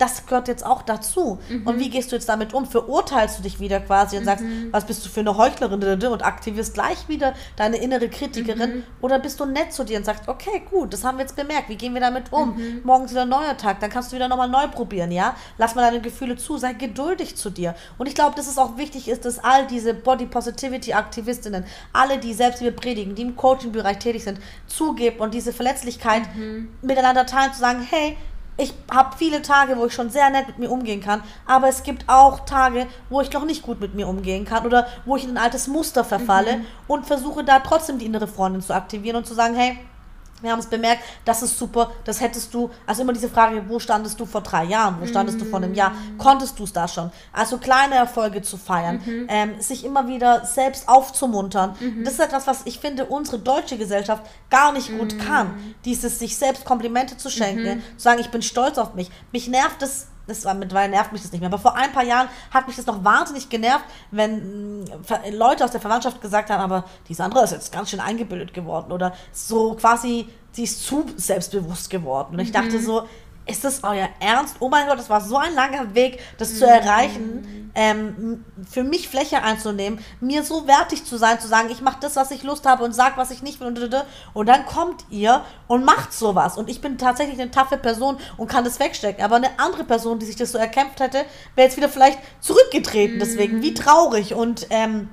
das gehört jetzt auch dazu. Mhm. Und wie gehst du jetzt damit um? Verurteilst du dich wieder quasi und mhm. sagst, was bist du für eine Heuchlerin und aktivierst gleich wieder deine innere Kritikerin? Mhm. Oder bist du nett zu dir und sagst, okay, gut, das haben wir jetzt bemerkt, wie gehen wir damit um? Mhm. Morgen ist wieder ein neuer Tag, dann kannst du wieder nochmal neu probieren, ja? Lass mal deine Gefühle zu, sei geduldig zu dir. Und ich glaube, dass es auch wichtig ist, dass all diese Body Positivity Aktivistinnen, alle, die selbst wir predigen, die im Coaching-Bereich tätig sind, zugeben und diese Verletzlichkeit mhm. miteinander teilen, zu sagen, hey, ich habe viele Tage, wo ich schon sehr nett mit mir umgehen kann, aber es gibt auch Tage, wo ich noch nicht gut mit mir umgehen kann oder wo ich in ein altes Muster verfalle mhm. und versuche da trotzdem die innere Freundin zu aktivieren und zu sagen, hey, wir haben es bemerkt, das ist super, das hättest du, also immer diese Frage, wo standest du vor drei Jahren, wo standest mm. du vor einem Jahr, mhm. konntest du es da schon? Also kleine Erfolge zu feiern, mhm. ähm, sich immer wieder selbst aufzumuntern. Mhm. Das ist etwas, was ich finde, unsere deutsche Gesellschaft gar nicht gut mhm. kann. Dieses sich selbst Komplimente zu schenken, mhm. zu sagen, ich bin stolz auf mich. Mich nervt es das war mittlerweile nervt mich das nicht mehr. Aber vor ein paar Jahren hat mich das noch wahnsinnig genervt, wenn äh, Leute aus der Verwandtschaft gesagt haben, aber die Sandra ist jetzt ganz schön eingebildet geworden oder so quasi, sie ist zu selbstbewusst geworden. Und ich dachte mhm. so, ist das euer Ernst? Oh mein Gott, das war so ein langer Weg, das zu erreichen, ähm, für mich Fläche einzunehmen, mir so wertig zu sein, zu sagen, ich mache das, was ich Lust habe und sag, was ich nicht will und, und dann kommt ihr und macht sowas. Und ich bin tatsächlich eine taffe Person und kann das wegstecken, aber eine andere Person, die sich das so erkämpft hätte, wäre jetzt wieder vielleicht zurückgetreten, deswegen, wie traurig. Und ähm,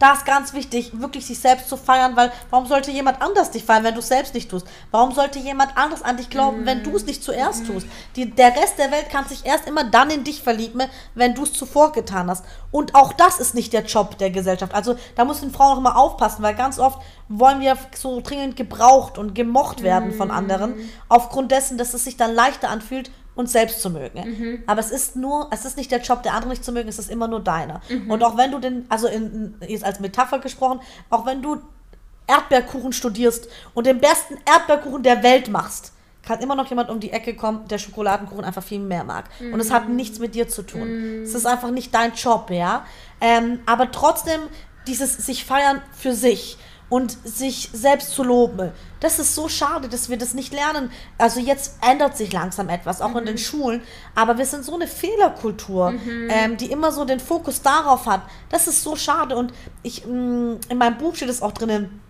da ist ganz wichtig, wirklich sich selbst zu feiern, weil warum sollte jemand anders dich feiern, wenn du es selbst nicht tust? Warum sollte jemand anders an dich glauben, wenn du es nicht zuerst tust? Die, der Rest der Welt kann sich erst immer dann in dich verlieben, wenn du es zuvor getan hast. Und auch das ist nicht der Job der Gesellschaft. Also da müssen Frauen auch immer aufpassen, weil ganz oft wollen wir so dringend gebraucht und gemocht werden von anderen, aufgrund dessen, dass es sich dann leichter anfühlt, uns selbst zu mögen. Mhm. Aber es ist nur, es ist nicht der Job der anderen nicht zu mögen, es ist immer nur deiner. Mhm. Und auch wenn du den, also in, jetzt als Metapher gesprochen, auch wenn du Erdbeerkuchen studierst und den besten Erdbeerkuchen der Welt machst, kann immer noch jemand um die Ecke kommen, der Schokoladenkuchen einfach viel mehr mag. Mhm. Und es hat mhm. nichts mit dir zu tun. Mhm. Es ist einfach nicht dein Job, ja. Ähm, aber trotzdem dieses sich feiern für sich und sich selbst zu loben. Das ist so schade, dass wir das nicht lernen. Also jetzt ändert sich langsam etwas, auch mhm. in den mhm. Schulen. Aber wir sind so eine Fehlerkultur, mhm. ähm, die immer so den Fokus darauf hat. Das ist so schade. Und ich, mh, mm, in meinem Buch steht es auch drinnen,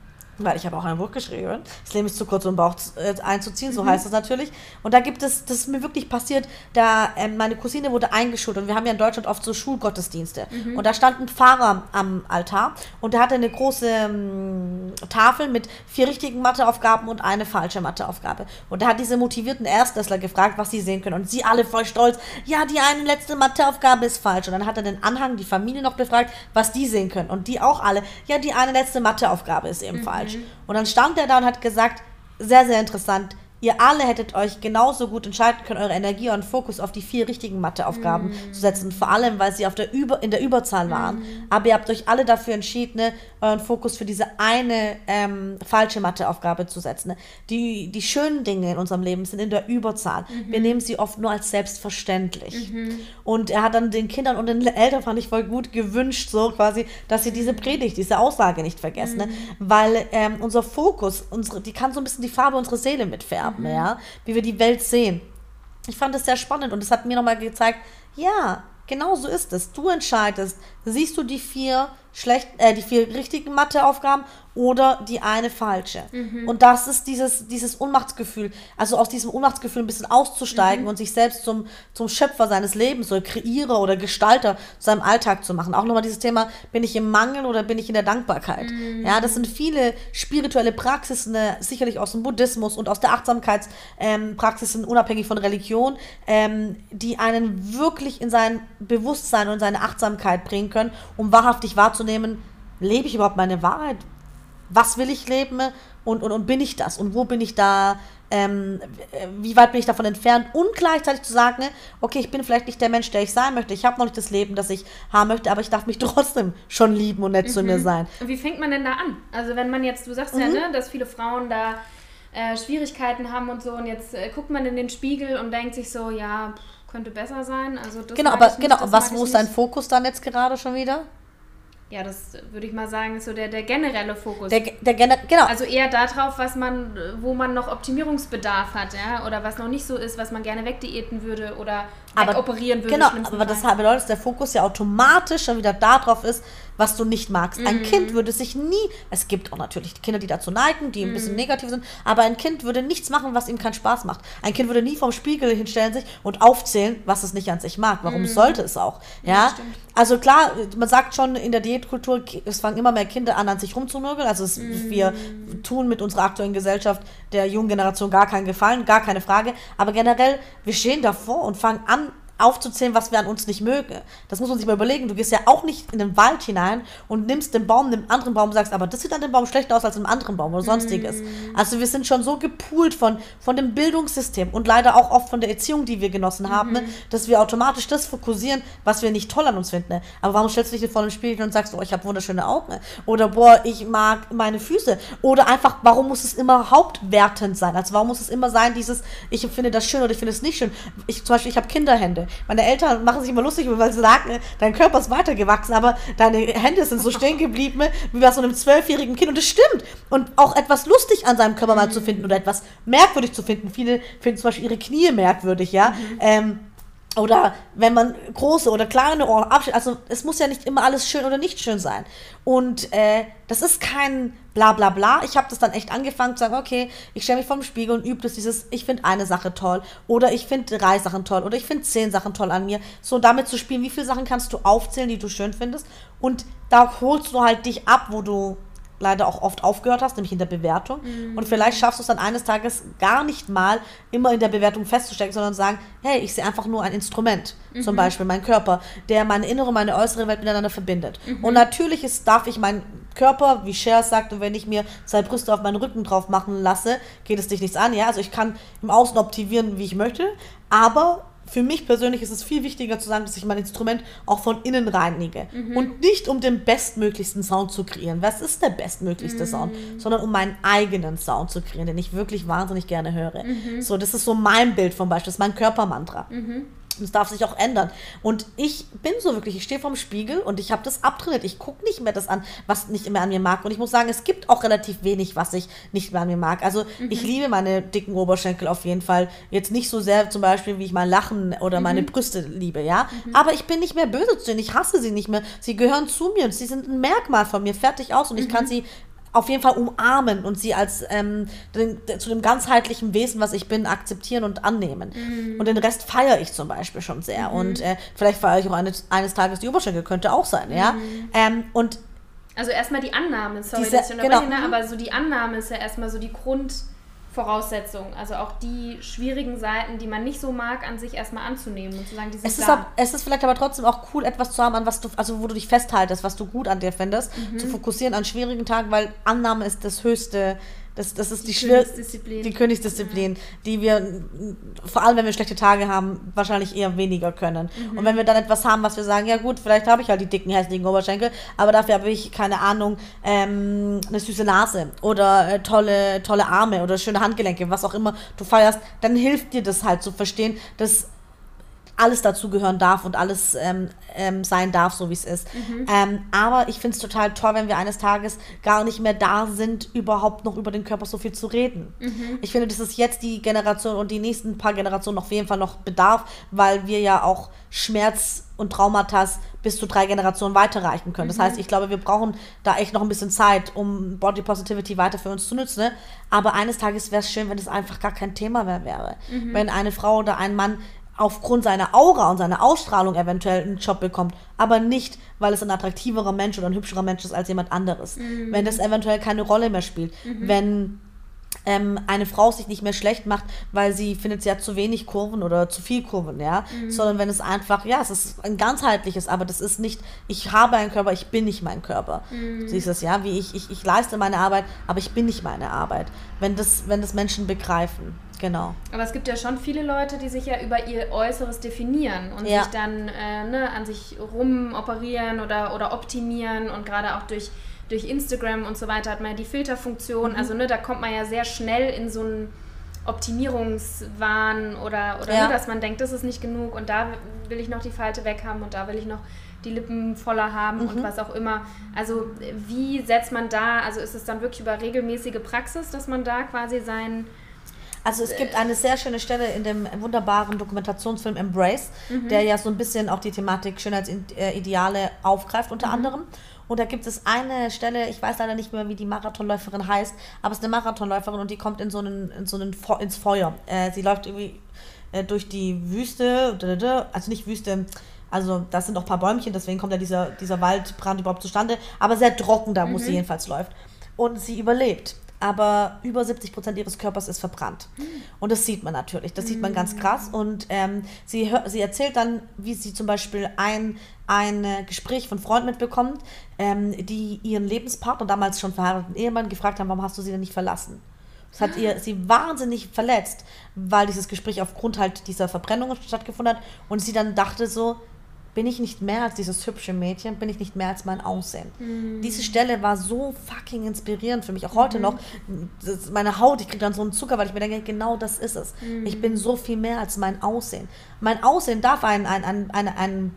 weil ich habe auch ein Buch geschrieben. Das Leben ist zu kurz, um Bauch äh, einzuziehen, so mhm. heißt es natürlich. Und da gibt es, das ist mir wirklich passiert, da ähm, meine Cousine wurde eingeschult und wir haben ja in Deutschland oft so Schulgottesdienste. Mhm. Und da stand ein Pfarrer am Altar und der hatte eine große ähm, Tafel mit vier richtigen Matheaufgaben und eine falsche Matheaufgabe. Und da hat diese motivierten Erstklässler gefragt, was sie sehen können. Und sie alle voll stolz, ja, die eine letzte Matheaufgabe ist falsch. Und dann hat er den Anhang, die Familie noch befragt, was die sehen können. Und die auch alle, ja, die eine letzte Matheaufgabe ist eben mhm. falsch falsch. Und dann stand er da und hat gesagt, sehr, sehr interessant, Ihr alle hättet euch genauso gut entscheiden können, eure Energie und Fokus auf die vier richtigen Matheaufgaben mm. zu setzen. Vor allem, weil sie auf der Über in der Überzahl waren. Mm. Aber ihr habt euch alle dafür entschieden, ne, euren Fokus für diese eine ähm, falsche Matheaufgabe zu setzen. Ne. Die, die schönen Dinge in unserem Leben sind in der Überzahl. Mm Wir nehmen sie oft nur als selbstverständlich. -hmm. Und er hat dann den Kindern und den Eltern, fand ich voll gut, gewünscht, so quasi, dass sie diese Predigt, diese Aussage nicht vergessen. Ne. Mhm. Weil ähm, unser Fokus, unsere, die kann so ein bisschen die Farbe unserer Seele mitfärben haben, ja, wie wir die Welt sehen. Ich fand das sehr spannend und es hat mir nochmal gezeigt, ja, genau so ist es. Du entscheidest, siehst du die vier schlecht, äh, die vier richtigen Matheaufgaben oder die eine falsche. Mhm. Und das ist dieses, dieses Unmachtsgefühl, also aus diesem Unmachtsgefühl ein bisschen auszusteigen mhm. und sich selbst zum, zum Schöpfer seines Lebens oder Kreierer oder Gestalter seinem Alltag zu machen. Auch nochmal dieses Thema, bin ich im Mangel oder bin ich in der Dankbarkeit? Mhm. Ja, das sind viele spirituelle Praxisen, äh, sicherlich aus dem Buddhismus und aus der Achtsamkeitspraxisen, ähm, unabhängig von Religion, ähm, die einen wirklich in sein Bewusstsein und seine Achtsamkeit bringen können, um wahrhaftig wahrzunehmen, lebe ich überhaupt meine Wahrheit? was will ich leben und, und, und bin ich das und wo bin ich da, ähm, wie weit bin ich davon entfernt und gleichzeitig zu sagen, okay, ich bin vielleicht nicht der Mensch, der ich sein möchte, ich habe noch nicht das Leben, das ich haben möchte, aber ich darf mich trotzdem schon lieben und nett mhm. zu mir mhm. sein. Und wie fängt man denn da an? Also wenn man jetzt, du sagst mhm. ja, ne, dass viele Frauen da äh, Schwierigkeiten haben und so und jetzt äh, guckt man in den Spiegel und denkt sich so, ja, könnte besser sein. Also genau, aber nicht, genau, was, wo ist dein Fokus dann jetzt gerade schon wieder? Ja, das würde ich mal sagen, ist so der, der generelle Fokus. Der, der gener genau. Also eher darauf, was man, wo man noch Optimierungsbedarf hat, ja, oder was noch nicht so ist, was man gerne wegdiäten würde oder aber, operieren würde. Genau, aber das bedeutet, dass der Fokus ja automatisch schon wieder darauf ist, was du nicht magst. Mhm. Ein Kind würde sich nie, es gibt auch natürlich Kinder, die dazu neigen, die ein bisschen mhm. negativ sind, aber ein Kind würde nichts machen, was ihm keinen Spaß macht. Ein Kind würde nie vorm Spiegel hinstellen sich und aufzählen, was es nicht an sich mag. Warum mhm. sollte es auch? Ja, ja also klar, man sagt schon in der Diätkultur, es fangen immer mehr Kinder an, an sich rumzunörgeln. Also es, mhm. wir tun mit unserer aktuellen Gesellschaft der jungen Generation gar keinen Gefallen, gar keine Frage. Aber generell, wir stehen davor und fangen an, aufzuzählen, was wir an uns nicht mögen. Das muss man sich mal überlegen. Du gehst ja auch nicht in den Wald hinein und nimmst den Baum, einem anderen Baum und sagst, aber das sieht an dem Baum schlechter aus als im anderen Baum oder sonstiges. Mm. Also wir sind schon so gepoolt von, von dem Bildungssystem und leider auch oft von der Erziehung, die wir genossen haben, mm. dass wir automatisch das fokussieren, was wir nicht toll an uns finden. Aber warum stellst du dich vor den Spiegel und sagst, oh, ich habe wunderschöne Augen? Oder boah, ich mag meine Füße? Oder einfach, warum muss es immer hauptwertend sein? Also warum muss es immer sein, dieses, ich finde das schön oder ich finde es nicht schön? Ich zum Beispiel, ich habe Kinderhände. Meine Eltern machen sich immer lustig, weil sie sagen, dein Körper ist weitergewachsen, aber deine Hände sind so stehen geblieben wie bei so einem zwölfjährigen Kind. Und das stimmt. Und auch etwas lustig an seinem Körper mal zu finden oder etwas merkwürdig zu finden. Viele finden zum Beispiel ihre Knie merkwürdig, ja. Mhm. Ähm, oder wenn man große oder kleine Ohren abschneidet. Also es muss ja nicht immer alles schön oder nicht schön sein. Und äh, das ist kein bla bla bla. Ich habe das dann echt angefangen zu sagen, okay, ich stelle mich vor dem Spiegel und übe das dieses, ich finde eine Sache toll oder ich finde drei Sachen toll oder ich finde zehn Sachen toll an mir. So damit zu spielen, wie viele Sachen kannst du aufzählen, die du schön findest. Und da holst du halt dich ab, wo du leider auch oft aufgehört hast, nämlich in der Bewertung. Mhm. Und vielleicht schaffst du es dann eines Tages gar nicht mal immer in der Bewertung festzustecken, sondern sagen, hey, ich sehe einfach nur ein Instrument, mhm. zum Beispiel mein Körper, der meine innere und meine äußere Welt miteinander verbindet. Mhm. Und natürlich ist, darf ich meinen Körper, wie Cher sagt, und wenn ich mir zwei Brüste auf meinen Rücken drauf machen lasse, geht es dich nichts an. Ja, also ich kann im Außen optimieren, wie ich möchte, aber für mich persönlich ist es viel wichtiger zu sagen, dass ich mein Instrument auch von innen reinige. Mhm. Und nicht um den bestmöglichsten Sound zu kreieren. Was ist der bestmöglichste mhm. Sound? Sondern um meinen eigenen Sound zu kreieren, den ich wirklich wahnsinnig gerne höre. Mhm. So, das ist so mein Bild vom Beispiel, das ist mein Körpermantra. Das darf sich auch ändern. Und ich bin so wirklich, ich stehe vorm Spiegel und ich habe das abtrainiert. Ich gucke nicht mehr das an, was nicht mehr an mir mag. Und ich muss sagen, es gibt auch relativ wenig, was ich nicht mehr an mir mag. Also mhm. ich liebe meine dicken Oberschenkel auf jeden Fall. Jetzt nicht so sehr zum Beispiel, wie ich mein Lachen oder mhm. meine Brüste liebe, ja. Mhm. Aber ich bin nicht mehr böse zu denen. Ich hasse sie nicht mehr. Sie gehören zu mir und sie sind ein Merkmal von mir. Fertig aus. Und ich kann mhm. sie auf jeden Fall umarmen und sie als ähm, den, zu dem ganzheitlichen Wesen, was ich bin, akzeptieren und annehmen. Mhm. Und den Rest feiere ich zum Beispiel schon sehr. Mhm. Und äh, vielleicht feiere ich auch eines, eines Tages die Oberschenkel, könnte auch sein, ja. Mhm. Ähm, und also erstmal die Annahme, sorry, diese, dass ich genau. aber so die Annahme ist ja erstmal so die Grund Voraussetzungen, also auch die schwierigen Seiten, die man nicht so mag, an sich erstmal anzunehmen und zu sagen, die sind es ist, ab, es ist vielleicht aber trotzdem auch cool, etwas zu haben, an was du, also wo du dich festhaltest, was du gut an dir findest, mhm. zu fokussieren an schwierigen Tagen, weil Annahme ist das höchste, das, das ist die, die Königsdisziplin, die, Königsdisziplin ja. die wir, vor allem wenn wir schlechte Tage haben, wahrscheinlich eher weniger können. Mhm. Und wenn wir dann etwas haben, was wir sagen, ja gut, vielleicht habe ich halt die dicken, hässlichen Oberschenkel, aber dafür habe ich, keine Ahnung, ähm, eine süße Nase oder äh, tolle, tolle Arme oder schöne Handgelenke, was auch immer du feierst, dann hilft dir das halt zu verstehen, dass alles dazugehören darf und alles ähm, ähm, sein darf, so wie es ist. Mhm. Ähm, aber ich finde es total toll, wenn wir eines Tages gar nicht mehr da sind, überhaupt noch über den Körper so viel zu reden. Mhm. Ich finde, das ist jetzt die Generation und die nächsten paar Generationen auf jeden Fall noch bedarf, weil wir ja auch Schmerz und Traumata bis zu drei Generationen weiterreichen können. Das mhm. heißt, ich glaube, wir brauchen da echt noch ein bisschen Zeit, um Body Positivity weiter für uns zu nutzen. Ne? Aber eines Tages wäre es schön, wenn es einfach gar kein Thema mehr wäre. Mhm. Wenn eine Frau oder ein Mann aufgrund seiner Aura und seiner Ausstrahlung eventuell einen Job bekommt, aber nicht, weil es ein attraktiverer Mensch oder ein hübscherer Mensch ist als jemand anderes. Mhm. Wenn das eventuell keine Rolle mehr spielt, mhm. wenn ähm, eine Frau sich nicht mehr schlecht macht, weil sie findet, sie hat zu wenig Kurven oder zu viel Kurven, ja, mhm. sondern wenn es einfach, ja, es ist ein ganzheitliches, aber das ist nicht, ich habe einen Körper, ich bin nicht mein Körper. Mhm. Siehst du es, ja, wie ich, ich, ich leiste meine Arbeit, aber ich bin nicht meine Arbeit. Wenn das, wenn das Menschen begreifen. Genau. Aber es gibt ja schon viele Leute, die sich ja über ihr Äußeres definieren und ja. sich dann äh, ne, an sich rumoperieren oder, oder optimieren und gerade auch durch durch Instagram und so weiter hat man ja die Filterfunktion. Mhm. Also ne, da kommt man ja sehr schnell in so einen Optimierungswahn oder, oder ja. ne, dass man denkt, das ist nicht genug und da will ich noch die Falte weg haben und da will ich noch die Lippen voller haben mhm. und was auch immer. Also wie setzt man da, also ist es dann wirklich über regelmäßige Praxis, dass man da quasi sein... Also es gibt eine sehr schöne Stelle in dem wunderbaren Dokumentationsfilm Embrace, mhm. der ja so ein bisschen auch die Thematik Schönheitsideale aufgreift unter mhm. anderem. Und da gibt es eine Stelle, ich weiß leider nicht mehr, wie die Marathonläuferin heißt, aber es ist eine Marathonläuferin und die kommt in so einen, in so einen ins Feuer. Äh, sie läuft irgendwie äh, durch die Wüste, also nicht Wüste, also das sind auch ein paar Bäumchen, deswegen kommt ja dieser, dieser Waldbrand überhaupt zustande, aber sehr trocken da, wo mhm. sie jedenfalls läuft. Und sie überlebt aber über 70 Prozent ihres Körpers ist verbrannt. Und das sieht man natürlich, das sieht man ganz krass. Und ähm, sie, sie erzählt dann, wie sie zum Beispiel ein, ein Gespräch von Freunden mitbekommt, ähm, die ihren Lebenspartner, damals schon verheirateten Ehemann, gefragt haben, warum hast du sie denn nicht verlassen? Das hat ihr, sie wahnsinnig verletzt, weil dieses Gespräch aufgrund halt dieser Verbrennung stattgefunden hat und sie dann dachte so, bin ich nicht mehr als dieses hübsche Mädchen, bin ich nicht mehr als mein Aussehen. Mhm. Diese Stelle war so fucking inspirierend für mich, auch heute mhm. noch. Meine Haut, ich kriege dann so einen Zucker, weil ich mir denke, genau das ist es. Mhm. Ich bin so viel mehr als mein Aussehen. Mein Aussehen darf ein, ein, ein, ein, ein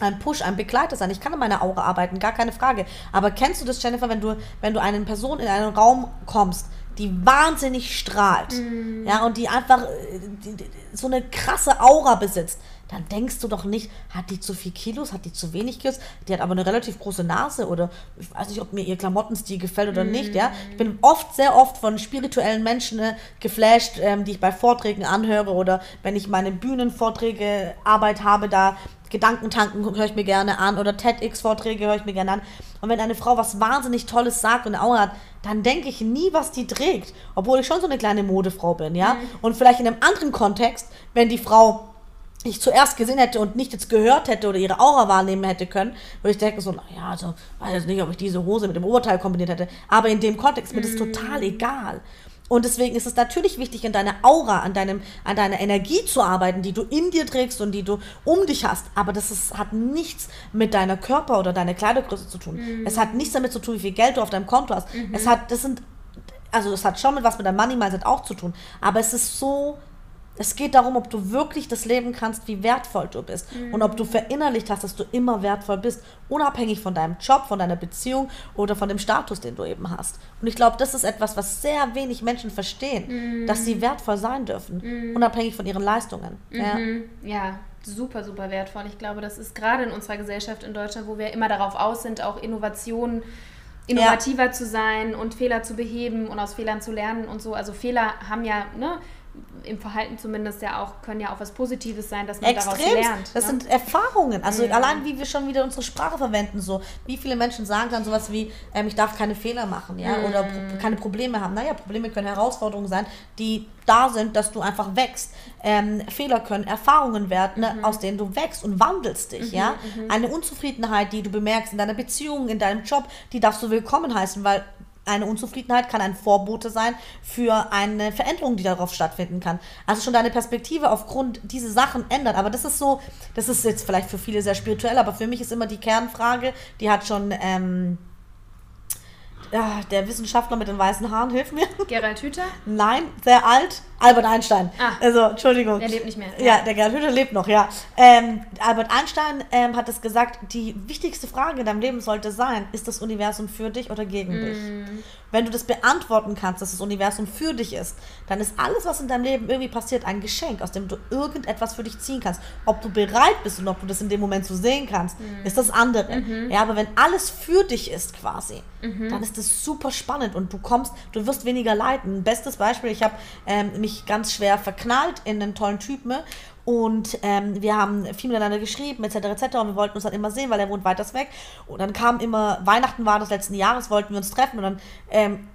ein Push, ein Begleiter sein. Ich kann an meiner Aura arbeiten, gar keine Frage. Aber kennst du das, Jennifer, wenn du, wenn du eine Person in einen Raum kommst, die wahnsinnig strahlt, mm. ja, und die einfach die, die, so eine krasse Aura besitzt, dann denkst du doch nicht, hat die zu viel Kilos, hat die zu wenig Kilos, die hat aber eine relativ große Nase oder ich weiß nicht, ob mir ihr Klamottenstil gefällt oder mm. nicht, ja. Ich bin oft, sehr oft von spirituellen Menschen äh, geflasht, ähm, die ich bei Vorträgen anhöre oder wenn ich meine Bühnenvorträge, Arbeit habe, da Gedankentanken höre ich mir gerne an oder TEDx-Vorträge höre ich mir gerne an. Und wenn eine Frau was wahnsinnig Tolles sagt und eine Aura hat, dann denke ich nie, was die trägt. Obwohl ich schon so eine kleine Modefrau bin, ja. Mhm. Und vielleicht in einem anderen Kontext, wenn die Frau ich zuerst gesehen hätte und nicht jetzt gehört hätte oder ihre Aura wahrnehmen hätte können, würde ich denken so, naja, also, weiß jetzt nicht, ob ich diese Hose mit dem Oberteil kombiniert hätte. Aber in dem Kontext mir mm. das total egal. Und deswegen ist es natürlich wichtig, in deiner Aura, an, deinem, an deiner Energie zu arbeiten, die du in dir trägst und die du um dich hast. Aber das ist, hat nichts mit deiner Körper- oder deiner Kleidergröße zu tun. Mhm. Es hat nichts damit zu tun, wie viel Geld du auf deinem Konto hast. Mhm. Es hat, das sind, also es hat schon mit was mit deinem Money Mindset auch zu tun. Aber es ist so es geht darum, ob du wirklich das leben kannst, wie wertvoll du bist. Mhm. Und ob du verinnerlicht hast, dass du immer wertvoll bist. Unabhängig von deinem Job, von deiner Beziehung oder von dem Status, den du eben hast. Und ich glaube, das ist etwas, was sehr wenig Menschen verstehen, mhm. dass sie wertvoll sein dürfen. Mhm. Unabhängig von ihren Leistungen. Ja. Mhm. ja. Super, super wertvoll. Ich glaube, das ist gerade in unserer Gesellschaft in Deutschland, wo wir immer darauf aus sind, auch Innovationen innovativer ja. zu sein und Fehler zu beheben und aus Fehlern zu lernen und so. Also Fehler haben ja, ne, im Verhalten zumindest ja auch, können ja auch was Positives sein, dass man Extrem. daraus lernt. Das ne? sind Erfahrungen. Also mhm. allein wie wir schon wieder unsere Sprache verwenden, so wie viele Menschen sagen dann sowas wie, ähm, ich darf keine Fehler machen, ja, mhm. oder keine Probleme haben. Naja, Probleme können Herausforderungen sein, die da sind, dass du einfach wächst. Ähm, Fehler können Erfahrungen werden, ne, mhm. aus denen du wächst und wandelst dich, ja. Mhm, mhm. Eine Unzufriedenheit, die du bemerkst in deiner Beziehung, in deinem Job, die darfst du willkommen heißen, weil eine Unzufriedenheit kann ein Vorbote sein für eine Veränderung, die darauf stattfinden kann. Also schon deine Perspektive aufgrund dieser Sachen ändert. Aber das ist so, das ist jetzt vielleicht für viele sehr spirituell, aber für mich ist immer die Kernfrage, die hat schon, ähm, ah, der Wissenschaftler mit den weißen Haaren, hilf mir. Gerald Hüther? Nein, sehr alt. Albert Einstein. Ah, also, Entschuldigung. Er lebt nicht mehr. Ja, ja der Gerald Hüther lebt noch, ja. Ähm, Albert Einstein ähm, hat es gesagt, die wichtigste Frage in deinem Leben sollte sein, ist das Universum für dich oder gegen mm. dich? Wenn du das beantworten kannst, dass das Universum für dich ist, dann ist alles, was in deinem Leben irgendwie passiert, ein Geschenk, aus dem du irgendetwas für dich ziehen kannst. Ob du bereit bist und ob du das in dem Moment so sehen kannst, mhm. ist das andere. Mhm. Ja, aber wenn alles für dich ist quasi, mhm. dann ist das super spannend und du kommst, du wirst weniger leiden. Bestes Beispiel, ich habe ähm, mich ganz schwer verknallt in einen tollen Typen und ähm, wir haben viel miteinander geschrieben, etc. etc. Und wir wollten uns dann immer sehen, weil er wohnt weiter weg. Und dann kam immer, Weihnachten war des letzten Jahres, wollten wir uns treffen. Und dann, ähm,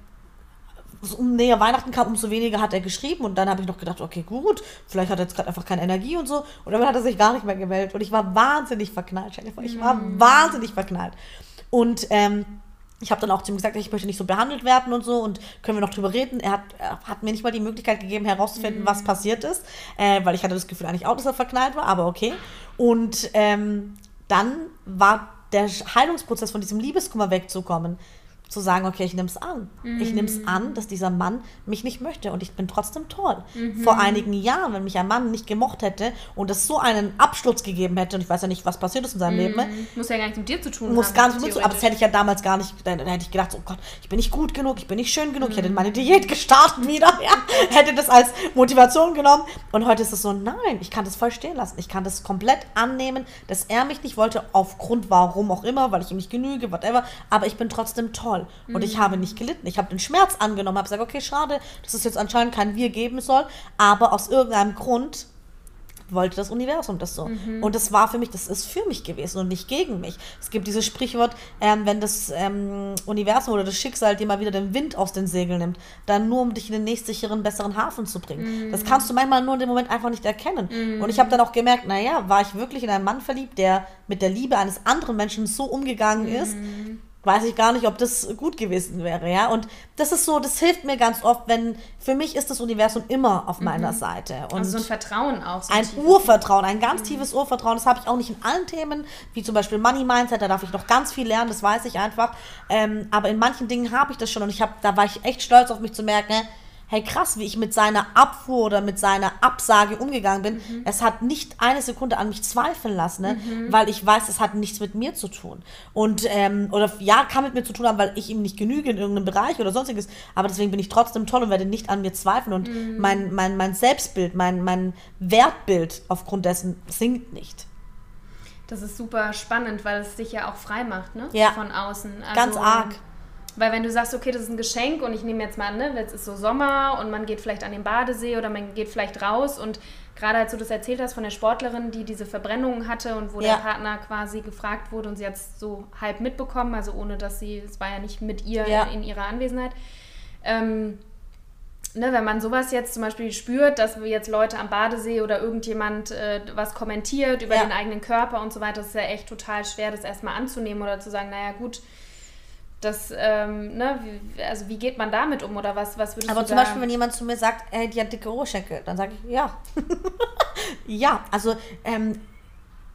um näher Weihnachten kam, umso weniger hat er geschrieben. Und dann habe ich noch gedacht, okay, gut, vielleicht hat er jetzt gerade einfach keine Energie und so. Und dann hat er sich gar nicht mehr gemeldet. Und ich war wahnsinnig verknallt. Ich war mm. wahnsinnig verknallt. Und ähm, ich habe dann auch zu ihm gesagt, ich möchte nicht so behandelt werden und so und können wir noch drüber reden. Er hat, er hat mir nicht mal die Möglichkeit gegeben, herauszufinden, mhm. was passiert ist, äh, weil ich hatte das Gefühl eigentlich auch, dass er verknallt war, aber okay. Und ähm, dann war der Heilungsprozess von diesem Liebeskummer wegzukommen, zu sagen, okay, ich nehme es an. Mhm. Ich nehme es an, dass dieser Mann mich nicht möchte und ich bin trotzdem toll. Mhm. Vor einigen Jahren, wenn mich ein Mann nicht gemocht hätte und es so einen Absturz gegeben hätte und ich weiß ja nicht, was passiert ist in seinem mhm. Leben. Muss ja gar nichts mit dir zu tun muss haben. gar nichts mit zu aber das hätte ich ja damals gar nicht, dann, dann, hätte ich gedacht, oh Gott, ich bin nicht gut genug, ich bin nicht schön genug, ich hätte meine Diät gestartet wieder, ja, hätte das als Motivation genommen und heute ist es so, nein, ich kann das voll stehen lassen. Ich kann das komplett annehmen, dass er mich nicht wollte, aufgrund warum auch immer, weil ich ihm nicht genüge, whatever, aber ich bin trotzdem toll. Und mhm. ich habe nicht gelitten. Ich habe den Schmerz angenommen, habe gesagt, okay, schade, dass es jetzt anscheinend kein Wir geben soll, aber aus irgendeinem Grund wollte das Universum das so. Mhm. Und das war für mich, das ist für mich gewesen und nicht gegen mich. Es gibt dieses Sprichwort, ähm, wenn das ähm, Universum oder das Schicksal dir mal wieder den Wind aus den Segeln nimmt, dann nur um dich in den nächstsicheren, besseren Hafen zu bringen. Mhm. Das kannst du manchmal nur in dem Moment einfach nicht erkennen. Mhm. Und ich habe dann auch gemerkt, naja, war ich wirklich in einen Mann verliebt, der mit der Liebe eines anderen Menschen so umgegangen ist, mhm weiß ich gar nicht, ob das gut gewesen wäre, ja. Und das ist so, das hilft mir ganz oft, wenn für mich ist das Universum immer auf meiner mhm. Seite. Und also so ein Vertrauen auch. So ein, ein Urvertrauen, ein ganz mhm. tiefes Urvertrauen. Das habe ich auch nicht in allen Themen, wie zum Beispiel Money Mindset, da darf ich noch ganz viel lernen, das weiß ich einfach. Ähm, aber in manchen Dingen habe ich das schon und ich habe, da war ich echt stolz auf mich zu merken, hey krass, wie ich mit seiner Abfuhr oder mit seiner Absage umgegangen bin. Mhm. Es hat nicht eine Sekunde an mich zweifeln lassen, ne? Mhm. weil ich weiß, es hat nichts mit mir zu tun. Und, ähm, oder ja, kann mit mir zu tun haben, weil ich ihm nicht genüge in irgendeinem Bereich oder sonstiges. Aber deswegen bin ich trotzdem toll und werde nicht an mir zweifeln. Und mhm. mein, mein, mein Selbstbild, mein, mein Wertbild aufgrund dessen sinkt nicht. Das ist super spannend, weil es dich ja auch frei macht, ne? Ja. Von außen. Also, Ganz arg. Weil wenn du sagst, okay, das ist ein Geschenk und ich nehme jetzt mal an, ne, jetzt ist so Sommer und man geht vielleicht an den Badesee oder man geht vielleicht raus und gerade als du das erzählt hast von der Sportlerin, die diese Verbrennungen hatte und wo ja. der Partner quasi gefragt wurde und sie hat es so halb mitbekommen, also ohne dass sie, es war ja nicht mit ihr ja. in, in, ihrer Anwesenheit. Ähm, ne, wenn man sowas jetzt zum Beispiel spürt, dass jetzt Leute am Badesee oder irgendjemand äh, was kommentiert über ja. den eigenen Körper und so weiter, ist ja echt total schwer, das erstmal anzunehmen oder zu sagen, naja gut, das, ähm, ne, wie, also wie geht man damit um oder was, was würdest Aber zum Beispiel, wenn jemand zu mir sagt, hey, die hat dicke Oberschenkel, dann sage ich, ja. ja, also, ähm,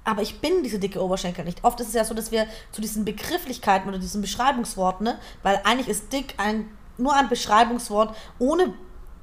aber ich bin diese dicke Oberschenkel nicht. Oft ist es ja so, dass wir zu diesen Begrifflichkeiten oder diesen Beschreibungsworten, ne, weil eigentlich ist dick ein, nur ein Beschreibungswort ohne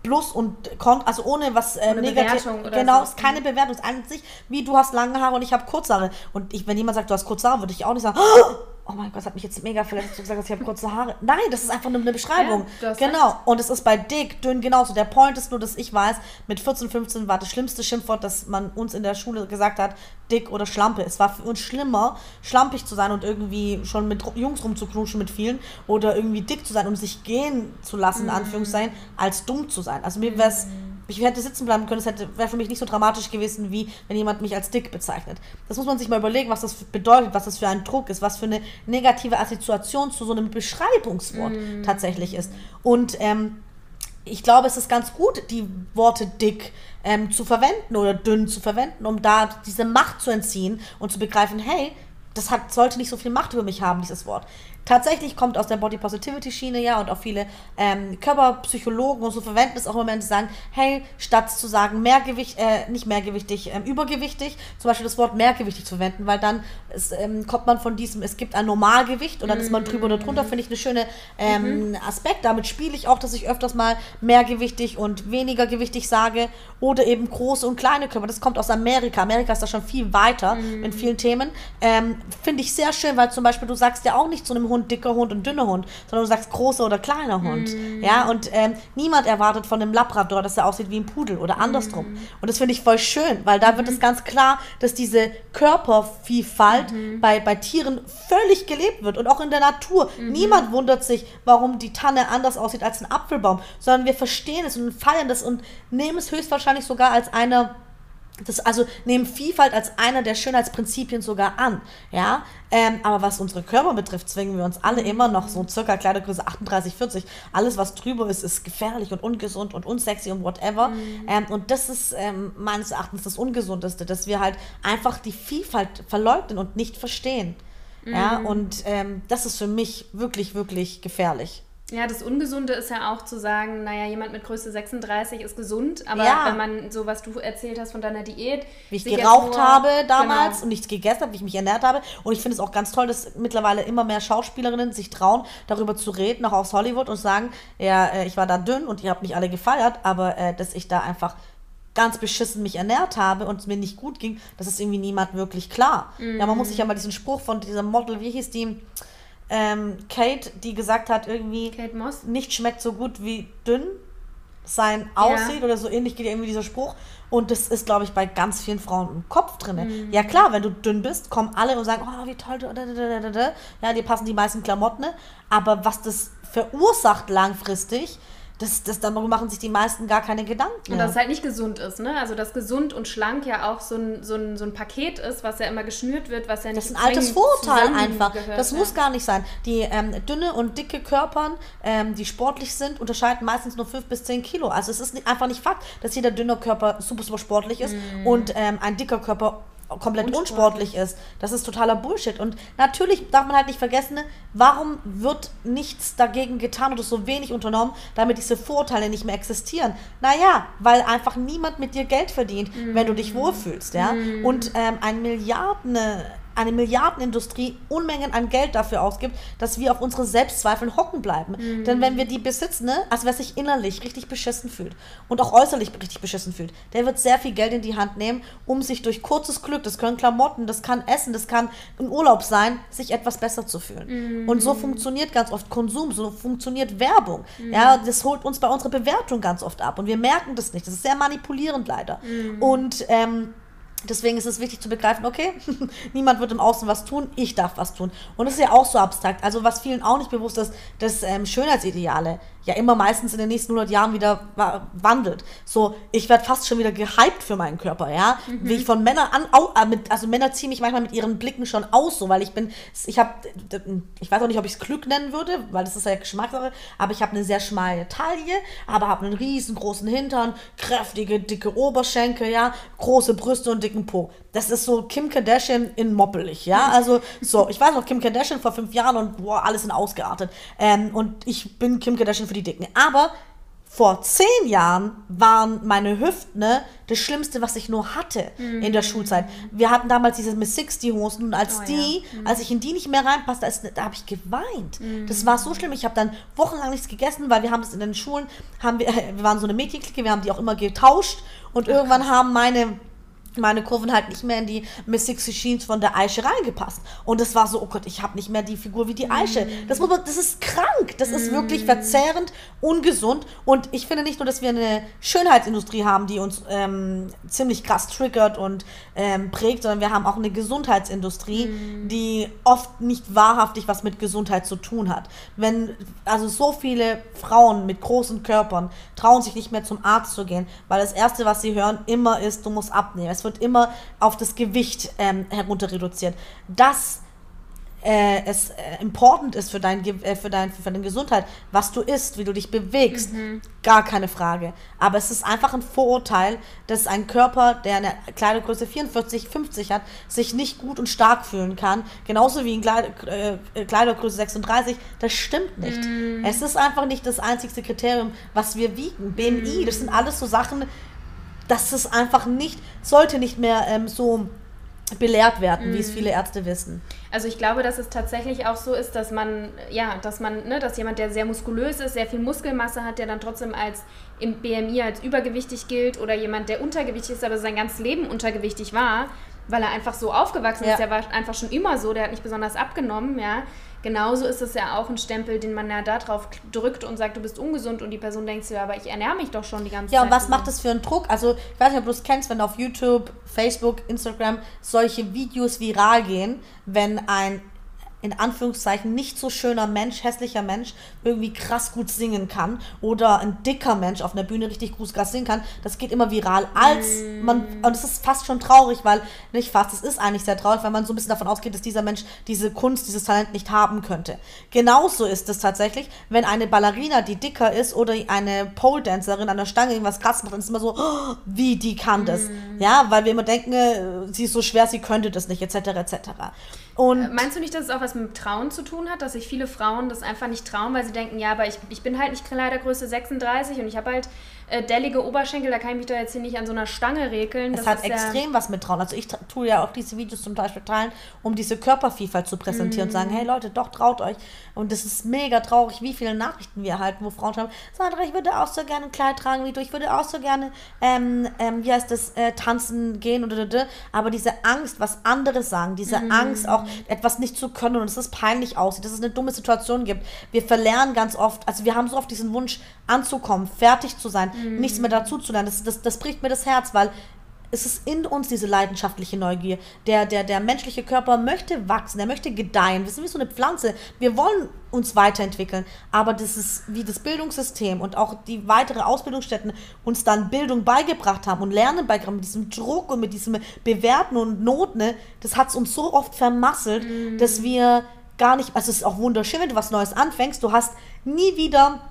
Plus und Kont, also ohne was äh, negativ. Genau, so. ist keine Bewertung. Es ist an sich, wie du hast lange Haare und ich habe kurze Haare. Und ich, wenn jemand sagt, du hast kurze Haare, würde ich auch nicht sagen, oh! Oh mein Gott, das hat mich jetzt mega verletzt, dass du gesagt hast, ich habe kurze Haare. Nein, das ist einfach nur eine Beschreibung. Ja, genau. Recht. Und es ist bei dick, dünn genauso. Der Point ist nur, dass ich weiß, mit 14, 15 war das schlimmste Schimpfwort, das man uns in der Schule gesagt hat, dick oder Schlampe. Es war für uns schlimmer, schlampig zu sein und irgendwie schon mit Jungs rumzuknuschen mit vielen oder irgendwie dick zu sein und sich gehen zu lassen, in mhm. Anführungszeichen, als dumm zu sein. Also mir wäre es ich hätte sitzen bleiben können, es wäre für mich nicht so dramatisch gewesen, wie wenn jemand mich als dick bezeichnet. Das muss man sich mal überlegen, was das bedeutet, was das für ein Druck ist, was für eine negative Assoziation zu so einem Beschreibungswort mm. tatsächlich ist. Und ähm, ich glaube, es ist ganz gut, die Worte dick ähm, zu verwenden oder dünn zu verwenden, um da diese Macht zu entziehen und zu begreifen, hey, das hat, sollte nicht so viel Macht über mich haben, dieses Wort. Tatsächlich kommt aus der Body Positivity Schiene, ja, und auch viele ähm, Körperpsychologen und so verwenden es auch im Moment, die sagen, hey, statt zu sagen Mehrgewicht, äh, nicht mehrgewichtig, ähm, übergewichtig, zum Beispiel das Wort mehrgewichtig zu verwenden, weil dann ist, ähm, kommt man von diesem, es gibt ein Normalgewicht und dann ist man drüber oder drunter, finde ich eine schöne ähm, mhm. Aspekt. Damit spiele ich auch, dass ich öfters mal mehrgewichtig und weniger gewichtig sage oder eben große und kleine Körper. Das kommt aus Amerika. Amerika ist da schon viel weiter mhm. in vielen Themen. Ähm, finde ich sehr schön, weil zum Beispiel du sagst ja auch nicht zu einem Hund dicker Hund und dünner Hund, sondern du sagst großer oder kleiner Hund. Mhm. Ja, und ähm, niemand erwartet von einem Labrador, dass er aussieht wie ein Pudel oder andersrum. Mhm. Und das finde ich voll schön, weil da wird es ganz klar, dass diese Körpervielfalt mhm. bei, bei Tieren völlig gelebt wird und auch in der Natur. Mhm. Niemand wundert sich, warum die Tanne anders aussieht als ein Apfelbaum, sondern wir verstehen es und feiern das und nehmen es höchstwahrscheinlich sogar als eine das also nehmen Vielfalt als einer der Schönheitsprinzipien sogar an, ja. Ähm, aber was unsere Körper betrifft, zwingen wir uns alle immer noch so circa Kleidergröße 38, 40. Alles, was drüber ist, ist gefährlich und ungesund und unsexy und whatever. Mhm. Ähm, und das ist ähm, meines Erachtens das Ungesundeste, dass wir halt einfach die Vielfalt verleugnen und nicht verstehen. Mhm. Ja, und ähm, das ist für mich wirklich, wirklich gefährlich. Ja, das Ungesunde ist ja auch zu sagen, naja, jemand mit Größe 36 ist gesund, aber ja. wenn man so, was du erzählt hast von deiner Diät. Wie ich geraucht nur, habe damals genau. und nichts gegessen habe, wie ich mich ernährt habe. Und ich finde es auch ganz toll, dass mittlerweile immer mehr Schauspielerinnen sich trauen, darüber zu reden, auch aus Hollywood und sagen, ja, äh, ich war da dünn und ihr habt mich alle gefeiert, aber äh, dass ich da einfach ganz beschissen mich ernährt habe und es mir nicht gut ging, das ist irgendwie niemand wirklich klar. Mhm. Ja, man muss sich ja mal diesen Spruch von dieser Model, wie hieß die? Ähm, Kate, die gesagt hat, irgendwie Kate Moss? nicht schmeckt so gut wie dünn sein aussieht ja. oder so ähnlich geht irgendwie dieser Spruch. Und das ist, glaube ich, bei ganz vielen Frauen im Kopf drin. Mhm. Ja klar, wenn du dünn bist, kommen alle und sagen, oh, wie toll du, ja, dir passen die meisten Klamotten. Ne? Aber was das verursacht langfristig, das, das, darüber machen sich die meisten gar keine Gedanken. Und dass es halt nicht gesund ist, ne? Also dass gesund und schlank ja auch so ein, so ein, so ein Paket ist, was ja immer geschnürt wird, was ja nicht Das ist ein altes Vorurteil einfach. Das ja. muss gar nicht sein. Die ähm, dünne und dicke Körpern, ähm, die sportlich sind, unterscheiden meistens nur 5 bis 10 Kilo. Also es ist nicht, einfach nicht Fakt, dass jeder dünne Körper super, super sportlich ist mm. und ähm, ein dicker Körper komplett unsportlich. unsportlich ist. Das ist totaler Bullshit. Und natürlich darf man halt nicht vergessen, warum wird nichts dagegen getan oder so wenig unternommen, damit diese Vorurteile nicht mehr existieren? Naja, weil einfach niemand mit dir Geld verdient, mm. wenn du dich wohlfühlst. Ja? Mm. Und ähm, ein Milliarden eine Milliardenindustrie Unmengen an Geld dafür ausgibt, dass wir auf unsere Selbstzweifeln hocken bleiben. Mhm. Denn wenn wir die besitzen, ne, also wer sich innerlich richtig beschissen fühlt und auch äußerlich richtig beschissen fühlt, der wird sehr viel Geld in die Hand nehmen, um sich durch kurzes Glück, das können Klamotten, das kann Essen, das kann ein Urlaub sein, sich etwas besser zu fühlen. Mhm. Und so funktioniert ganz oft Konsum, so funktioniert Werbung. Mhm. Ja, das holt uns bei unserer Bewertung ganz oft ab und wir merken das nicht. Das ist sehr manipulierend leider. Mhm. Und ähm, Deswegen ist es wichtig zu begreifen, okay, niemand wird im Außen was tun, ich darf was tun. Und das ist ja auch so abstrakt. Also was vielen auch nicht bewusst ist, dass ähm, Schönheitsideale ja immer meistens in den nächsten 100 Jahren wieder wandelt. So, ich werde fast schon wieder gehypt für meinen Körper, ja. Mhm. Wie ich von Männern an, äh, also Männer ziehen mich manchmal mit ihren Blicken schon aus, so, weil ich bin, ich habe, ich weiß auch nicht, ob ich es Glück nennen würde, weil das ist ja Geschmackssache, aber ich habe eine sehr schmale Taille, aber habe einen riesengroßen Hintern, kräftige, dicke Oberschenkel, ja, große Brüste und dicken Po. Das ist so Kim Kardashian in moppelig, ja. Also, so, ich weiß noch, Kim Kardashian vor fünf Jahren und boah, alles sind ausgeartet. Ähm, und ich bin Kim Kardashian für die Dicken. Aber vor zehn Jahren waren meine Hüften ne, das Schlimmste, was ich nur hatte mm. in der mhm. Schulzeit. Wir hatten damals diese Miss 60 Hosen und als oh, die, ja. mm. als ich in die nicht mehr reinpasste, da, da habe ich geweint. Mm. Das war so schlimm. Ich habe dann wochenlang nichts gegessen, weil wir haben das in den Schulen, haben wir, wir waren so eine Mädchenklicke, wir haben die auch immer getauscht und irgendwann haben meine meine Kurven halt nicht mehr in die Miss Sixty Jeans von der Aische reingepasst. Und es war so, oh Gott, ich habe nicht mehr die Figur wie die Aische. Mm. Das, das ist krank. Das ist wirklich mm. verzehrend, ungesund. Und ich finde nicht nur, dass wir eine Schönheitsindustrie haben, die uns ähm, ziemlich krass triggert und ähm, prägt, sondern wir haben auch eine Gesundheitsindustrie, mm. die oft nicht wahrhaftig was mit Gesundheit zu tun hat. Wenn also so viele Frauen mit großen Körpern trauen sich nicht mehr zum Arzt zu gehen, weil das Erste, was sie hören, immer ist, du musst abnehmen. Es wird immer auf das Gewicht ähm, herunter reduziert. Das äh, es äh, important ist für, dein, äh, für, dein, für deine Gesundheit, was du isst, wie du dich bewegst, mhm. gar keine Frage. Aber es ist einfach ein Vorurteil, dass ein Körper, der eine Kleidergröße 44, 50 hat, sich nicht gut und stark fühlen kann. Genauso wie in äh, Kleidergröße 36. Das stimmt nicht. Mhm. Es ist einfach nicht das einzigste Kriterium, was wir wiegen. BMI, mhm. das sind alles so Sachen, das ist einfach nicht, sollte nicht mehr ähm, so belehrt werden, mhm. wie es mhm. viele Ärzte wissen. Also ich glaube, dass es tatsächlich auch so ist, dass man, ja, dass man, ne, dass jemand, der sehr muskulös ist, sehr viel Muskelmasse hat, der dann trotzdem als im BMI als übergewichtig gilt oder jemand, der untergewichtig ist, aber sein ganzes Leben untergewichtig war, weil er einfach so aufgewachsen ja. ist, der war einfach schon immer so, der hat nicht besonders abgenommen, ja, Genauso ist es ja auch ein Stempel, den man ja da drauf drückt und sagt, du bist ungesund und die Person denkt sich, ja, aber ich ernähre mich doch schon die ganze ja, Zeit. Ja, und was macht das für einen Druck? Also, ich weiß nicht, ob du es kennst, wenn auf YouTube, Facebook, Instagram solche Videos viral gehen, wenn ein in Anführungszeichen nicht so schöner Mensch, hässlicher Mensch irgendwie krass gut singen kann oder ein dicker Mensch auf einer Bühne richtig gut krass singen kann, das geht immer viral, als mm. man, und es ist fast schon traurig, weil, nicht fast, es ist eigentlich sehr traurig, weil man so ein bisschen davon ausgeht, dass dieser Mensch diese Kunst, dieses Talent nicht haben könnte. Genauso ist es tatsächlich, wenn eine Ballerina, die dicker ist oder eine Pole-Dancerin an der Stange irgendwas krass macht, dann ist es immer so, oh, wie, die kann das. Mm. Ja, weil wir immer denken, äh, sie ist so schwer, sie könnte das nicht, etc., etc. Und Meinst du nicht, dass es auch was mit Trauen zu tun hat, dass sich viele Frauen das einfach nicht trauen, weil sie denken, ja, aber ich, ich bin halt nicht Kleidergröße 36 und ich habe halt äh, dellige Oberschenkel, da kann ich mich doch jetzt hier nicht an so einer Stange regeln. Es das hat extrem ja was mit Trauen. Also ich tue ja auch diese Videos zum Beispiel teilen, um diese Körpervielfalt zu präsentieren mm. und sagen, mhm. hey Leute, doch traut euch. Und das ist mega traurig, wie viele Nachrichten wir erhalten, wo Frauen schreiben, Sandra, ich würde auch so gerne ein Kleid tragen wie du, ich würde auch so gerne, ähm, ähm, wie heißt das, äh, tanzen gehen oder aber diese Angst, was andere sagen, diese mm. Angst auch etwas nicht zu können und dass es peinlich aussieht, dass es eine dumme Situation gibt. Wir verlernen ganz oft, also wir haben so oft diesen Wunsch anzukommen, fertig zu sein, mhm. nichts mehr dazu zu lernen. Das, das, das bricht mir das Herz, weil es ist in uns diese leidenschaftliche Neugier. Der, der, der menschliche Körper möchte wachsen, er möchte gedeihen. Wir sind wie so eine Pflanze. Wir wollen uns weiterentwickeln. Aber das ist wie das Bildungssystem und auch die weitere Ausbildungsstätten uns dann Bildung beigebracht haben und Lernen beigebracht haben, mit diesem Druck und mit diesem Bewerten und Noten. Ne, das hat es uns so oft vermasselt, mhm. dass wir gar nicht, also es ist auch wunderschön, wenn du was Neues anfängst, du hast nie wieder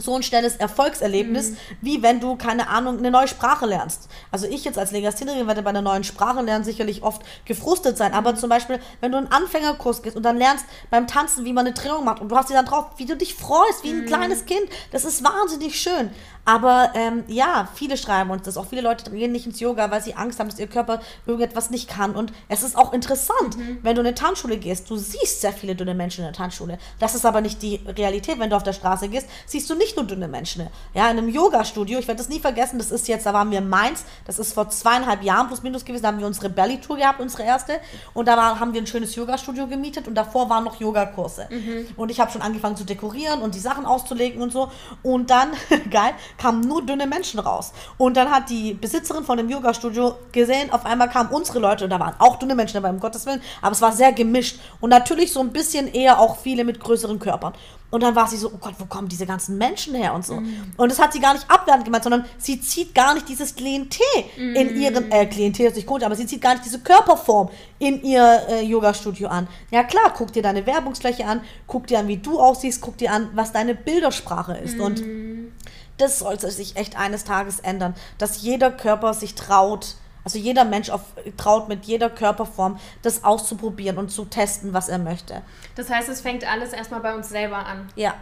so ein schnelles Erfolgserlebnis, mhm. wie wenn du, keine Ahnung, eine neue Sprache lernst. Also ich jetzt als Legasthenerin werde bei einer neuen Sprache lernen sicherlich oft gefrustet sein, aber zum Beispiel, wenn du einen Anfängerkurs gehst und dann lernst beim Tanzen, wie man eine Drehung macht und du hast dich dann drauf, wie du dich freust, wie ein mhm. kleines Kind, das ist wahnsinnig schön. Aber ähm, ja, viele schreiben uns das. Auch viele Leute gehen nicht ins Yoga, weil sie Angst haben, dass ihr Körper irgendetwas nicht kann. Und es ist auch interessant, mhm. wenn du in eine Tanzschule gehst. Du siehst sehr viele dünne Menschen in der Tanzschule. Das ist aber nicht die Realität. Wenn du auf der Straße gehst, siehst du nicht nur dünne Menschen. Ja, in einem Yoga-Studio, ich werde das nie vergessen, das ist jetzt, da waren wir in Mainz, das ist vor zweieinhalb Jahren plus minus gewesen, da haben wir unsere Belly-Tour gehabt, unsere erste. Und da war, haben wir ein schönes Yoga-Studio gemietet und davor waren noch Yogakurse. Mhm. Und ich habe schon angefangen zu dekorieren und die Sachen auszulegen und so. Und dann, geil, kamen nur dünne Menschen raus. Und dann hat die Besitzerin von dem Yoga-Studio gesehen, auf einmal kamen unsere Leute und da waren auch dünne Menschen dabei, um Gottes Willen. Aber es war sehr gemischt. Und natürlich so ein bisschen eher auch viele mit größeren Körpern. Und dann war sie so, oh Gott, wo kommen diese ganzen Menschen her und so. Mm. Und das hat sie gar nicht abwertend gemeint, sondern sie zieht gar nicht dieses Klientel mm. in ihren, äh, Klientel ist nicht gut, aber sie zieht gar nicht diese Körperform in ihr äh, Yoga-Studio an. Ja klar, guck dir deine Werbungsfläche an, guck dir an, wie du aussiehst, guck dir an, was deine Bildersprache ist. Mm. Und das sollte sich echt eines Tages ändern, dass jeder Körper sich traut, also jeder Mensch auf, traut mit jeder Körperform, das auszuprobieren und zu testen, was er möchte. Das heißt, es fängt alles erstmal bei uns selber an. Ja.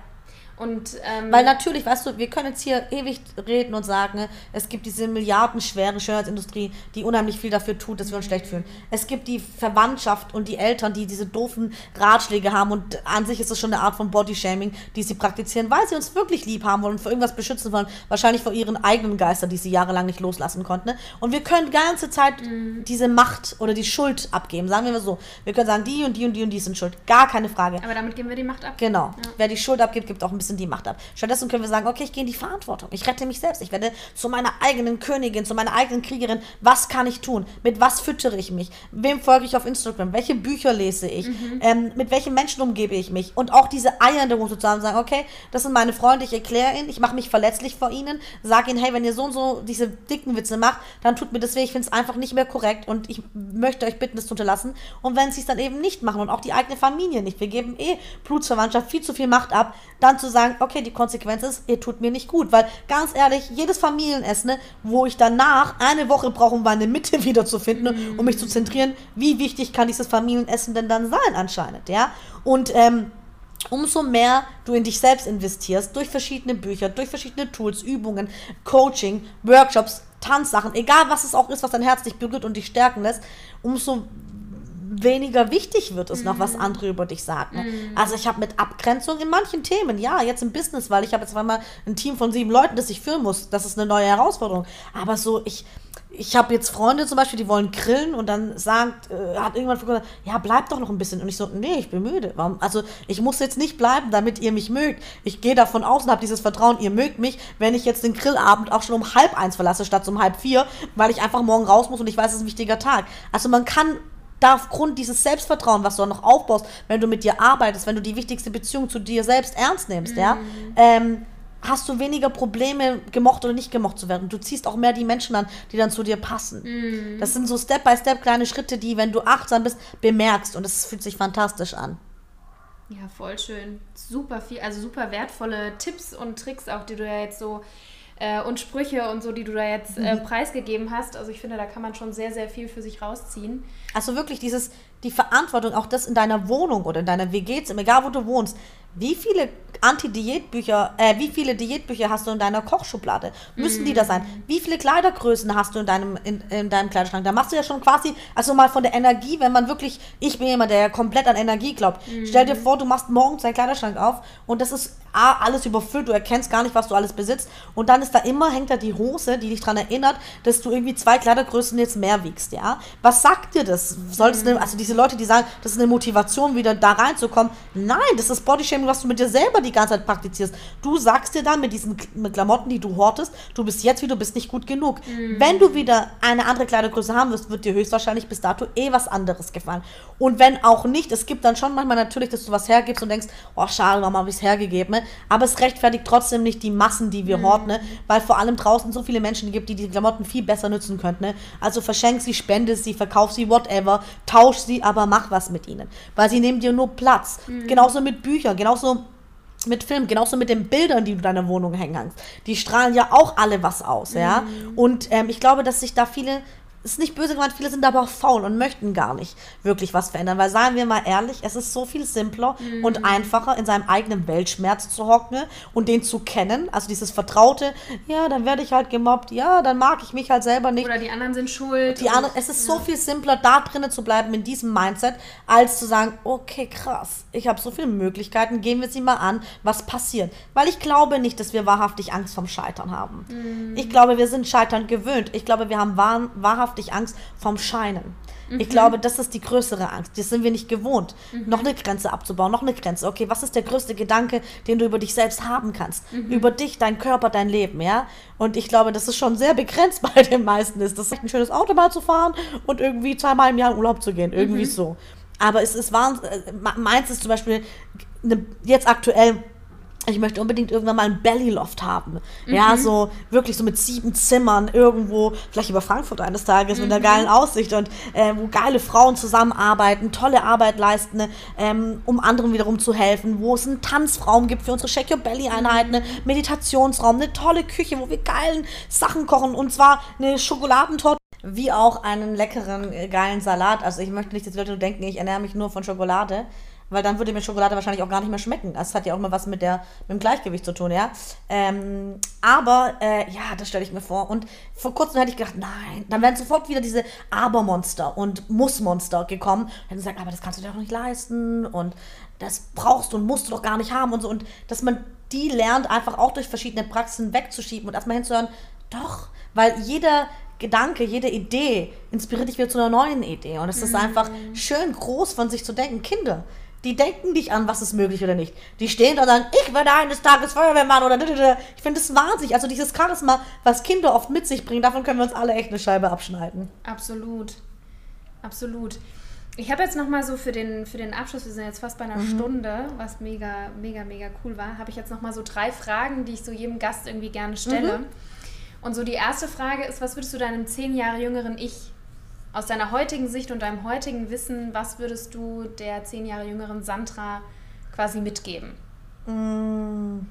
Und, ähm, Weil natürlich, weißt du, wir können jetzt hier ewig reden und sagen, es gibt diese milliardenschwere Schönheitsindustrie, die unheimlich viel dafür tut, dass wir uns schlecht fühlen. Es gibt die Verwandtschaft und die Eltern, die diese doofen Ratschläge haben und an sich ist es schon eine Art von Bodyshaming, die sie praktizieren, weil sie uns wirklich lieb haben wollen und vor irgendwas beschützen wollen. Wahrscheinlich vor ihren eigenen Geistern, die sie jahrelang nicht loslassen konnten. Ne? Und wir können die ganze Zeit mhm. diese Macht oder die Schuld abgeben, sagen wir mal so. Wir können sagen, die und die und die und die sind schuld. Gar keine Frage. Aber damit geben wir die Macht ab. Genau. Ja. Wer die Schuld abgibt, gibt auch ein bisschen bisschen die Macht ab. Stattdessen können wir sagen, okay, ich gehe in die Verantwortung. Ich rette mich selbst. Ich werde zu meiner eigenen Königin, zu meiner eigenen Kriegerin. Was kann ich tun? Mit was füttere ich mich? Wem folge ich auf Instagram? Welche Bücher lese ich? Mhm. Ähm, mit welchen Menschen umgebe ich mich? Und auch diese zu haben, sagen, okay, das sind meine Freunde, ich erkläre ihnen, ich mache mich verletzlich vor ihnen, sage ihnen, hey, wenn ihr so und so diese dicken Witze macht, dann tut mir das weh, ich finde es einfach nicht mehr korrekt und ich möchte euch bitten, das zu unterlassen. Und wenn sie es dann eben nicht machen und auch die eigene Familie nicht, wir geben eh Blutsverwandtschaft viel zu viel Macht ab, dann zu sagen, okay, die Konsequenz ist, ihr tut mir nicht gut. Weil ganz ehrlich, jedes Familienessen, ne, wo ich danach eine Woche brauche, um meine Mitte wiederzufinden, um mich zu zentrieren, wie wichtig kann dieses Familienessen denn dann sein anscheinend, ja? Und ähm, umso mehr du in dich selbst investierst, durch verschiedene Bücher, durch verschiedene Tools, Übungen, Coaching, Workshops, Tanzsachen, egal was es auch ist, was dein Herz dich berührt und dich stärken lässt, umso weniger wichtig wird es noch, was mhm. andere über dich sagen. Mm. Also ich habe mit Abgrenzung in manchen Themen, ja, jetzt im Business, weil ich habe jetzt einmal ein Team von sieben Leuten, das ich führen muss. Das ist eine neue Herausforderung. Aber so, ich, ich habe jetzt Freunde zum Beispiel, die wollen grillen und dann sagt, äh, hat irgendwann gesagt, ja, bleib doch noch ein bisschen. Und ich so, nee, ich bin müde. Warum? Also ich muss jetzt nicht bleiben, damit ihr mich mögt. Ich gehe davon aus und habe dieses Vertrauen, ihr mögt mich, wenn ich jetzt den Grillabend auch schon um halb eins verlasse, statt um halb vier, weil ich einfach morgen raus muss und ich weiß, es ist ein wichtiger Tag. Also man kann da aufgrund dieses Selbstvertrauen, was du noch aufbaust, wenn du mit dir arbeitest, wenn du die wichtigste Beziehung zu dir selbst ernst nimmst, mhm. ja, ähm, hast du weniger Probleme, gemocht oder nicht gemocht zu werden. Du ziehst auch mehr die Menschen an, die dann zu dir passen. Mm. Das sind so Step by Step kleine Schritte, die, wenn du achtsam bist, bemerkst. Und es fühlt sich fantastisch an. Ja, voll schön. Super viel, also super wertvolle Tipps und Tricks auch, die du ja jetzt so äh, und Sprüche und so, die du da jetzt äh, mhm. preisgegeben hast. Also ich finde, da kann man schon sehr, sehr viel für sich rausziehen. Also wirklich dieses, die Verantwortung, auch das in deiner Wohnung oder in deiner WG, egal wo du wohnst, wie viele Anti-Diätbücher, äh, wie viele Diätbücher hast du in deiner Kochschublade? Müssen mm. die da sein? Mhm. Wie viele Kleidergrößen hast du in deinem, in, in deinem Kleiderschrank? Da machst du ja schon quasi, also mal von der Energie, wenn man wirklich, ich bin jemand, der komplett an Energie glaubt. Mm. Stell dir vor, du machst morgens deinen Kleiderschrank auf und das ist A, alles überfüllt, du erkennst gar nicht, was du alles besitzt. Und dann ist da immer, hängt da die Hose, die dich daran erinnert, dass du irgendwie zwei Kleidergrößen jetzt mehr wiegst, ja? Was sagt dir das? Solltest mm. also diese Leute, die sagen, das ist eine Motivation, wieder da reinzukommen. Nein, das ist Bodyshaming, was du mit dir selber die ganze Zeit praktizierst. Du sagst dir dann mit diesen Klamotten, die du hortest, du bist jetzt wie du bist nicht gut genug. Mhm. Wenn du wieder eine andere Kleidergröße haben wirst, wird dir höchstwahrscheinlich bis dato eh was anderes gefallen. Und wenn auch nicht, es gibt dann schon manchmal natürlich, dass du was hergibst und denkst, oh schade, warum habe ich es hergegeben? Ne? Aber es rechtfertigt trotzdem nicht die Massen, die wir mhm. horten, ne? weil vor allem draußen so viele Menschen gibt, die die Klamotten viel besser nutzen könnten. Ne? Also verschenk sie, spende sie, verkauf sie, whatever, tausch sie, aber mach was mit ihnen. Weil sie nehmen dir nur Platz. Mhm. Genauso mit Büchern, genauso mit Film, genauso mit den Bildern, die du in deiner Wohnung hängen kannst. Die strahlen ja auch alle was aus, ja. Mhm. Und ähm, ich glaube, dass sich da viele ist nicht böse gemeint, viele sind aber auch faul und möchten gar nicht wirklich was verändern. Weil, seien wir mal ehrlich, es ist so viel simpler mm. und einfacher, in seinem eigenen Weltschmerz zu hocken und den zu kennen. Also dieses Vertraute, ja, dann werde ich halt gemobbt, ja, dann mag ich mich halt selber nicht. Oder die anderen sind schuld. Die anderen, es ist ja. so viel simpler, da drinnen zu bleiben in diesem Mindset, als zu sagen, okay, krass, ich habe so viele Möglichkeiten, gehen wir sie mal an, was passiert. Weil ich glaube nicht, dass wir wahrhaftig Angst vom Scheitern haben. Mm. Ich glaube, wir sind Scheitern gewöhnt. Ich glaube, wir haben wahr, wahrhaft wahrhaftig Angst vom Scheinen. Mhm. Ich glaube, das ist die größere Angst. Das sind wir nicht gewohnt. Mhm. Noch eine Grenze abzubauen, noch eine Grenze. Okay, was ist der größte Gedanke, den du über dich selbst haben kannst? Mhm. Über dich, dein Körper, dein Leben, ja? Und ich glaube, das ist schon sehr begrenzt bei den meisten ist. Das ist ein schönes Auto mal zu fahren und irgendwie zweimal im Jahr in Urlaub zu gehen. Irgendwie mhm. so. Aber es ist wahnsinnig. Äh, meins ist zum Beispiel eine, jetzt aktuell ich möchte unbedingt irgendwann mal ein Bellyloft haben. Mhm. Ja, so wirklich so mit sieben Zimmern irgendwo, vielleicht über Frankfurt eines Tages mhm. mit einer mhm. geilen Aussicht und äh, wo geile Frauen zusammenarbeiten, tolle Arbeit leisten, ähm, um anderen wiederum zu helfen, wo es einen Tanzraum gibt für unsere Shake Your Belly Einheiten, einen Meditationsraum, eine tolle Küche, wo wir geilen Sachen kochen und zwar eine Schokoladentorte wie auch einen leckeren, äh, geilen Salat. Also ich möchte nicht, dass die Leute denken, ich ernähre mich nur von Schokolade weil dann würde mir Schokolade wahrscheinlich auch gar nicht mehr schmecken. Das hat ja auch mal was mit, der, mit dem Gleichgewicht zu tun, ja. Ähm, aber äh, ja, das stelle ich mir vor. Und vor kurzem hätte ich gedacht, nein, dann wären sofort wieder diese Abermonster und Mussmonster gekommen. Und hätten gesagt, aber das kannst du dir doch nicht leisten und das brauchst du und musst du doch gar nicht haben und so. Und dass man die lernt, einfach auch durch verschiedene Praxen wegzuschieben und erstmal hinzuhören, doch, weil jeder Gedanke, jede Idee inspiriert dich wieder zu einer neuen Idee. Und es ist mhm. einfach schön groß von sich zu denken. Kinder, die denken nicht an, was ist möglich oder nicht. Die stehen da und sagen, ich werde eines Tages Feuerwehrmann oder ich finde das wahnsinnig. Also dieses Charisma, was Kinder oft mit sich bringen, davon können wir uns alle echt eine Scheibe abschneiden. Absolut. Absolut. Ich habe jetzt nochmal so für den, für den Abschluss, wir sind jetzt fast bei einer mhm. Stunde, was mega, mega, mega cool war, habe ich jetzt nochmal so drei Fragen, die ich so jedem Gast irgendwie gerne stelle. Mhm. Und so die erste Frage ist, was würdest du deinem zehn Jahre jüngeren Ich aus deiner heutigen Sicht und deinem heutigen Wissen, was würdest du der zehn Jahre jüngeren Sandra quasi mitgeben? Mm.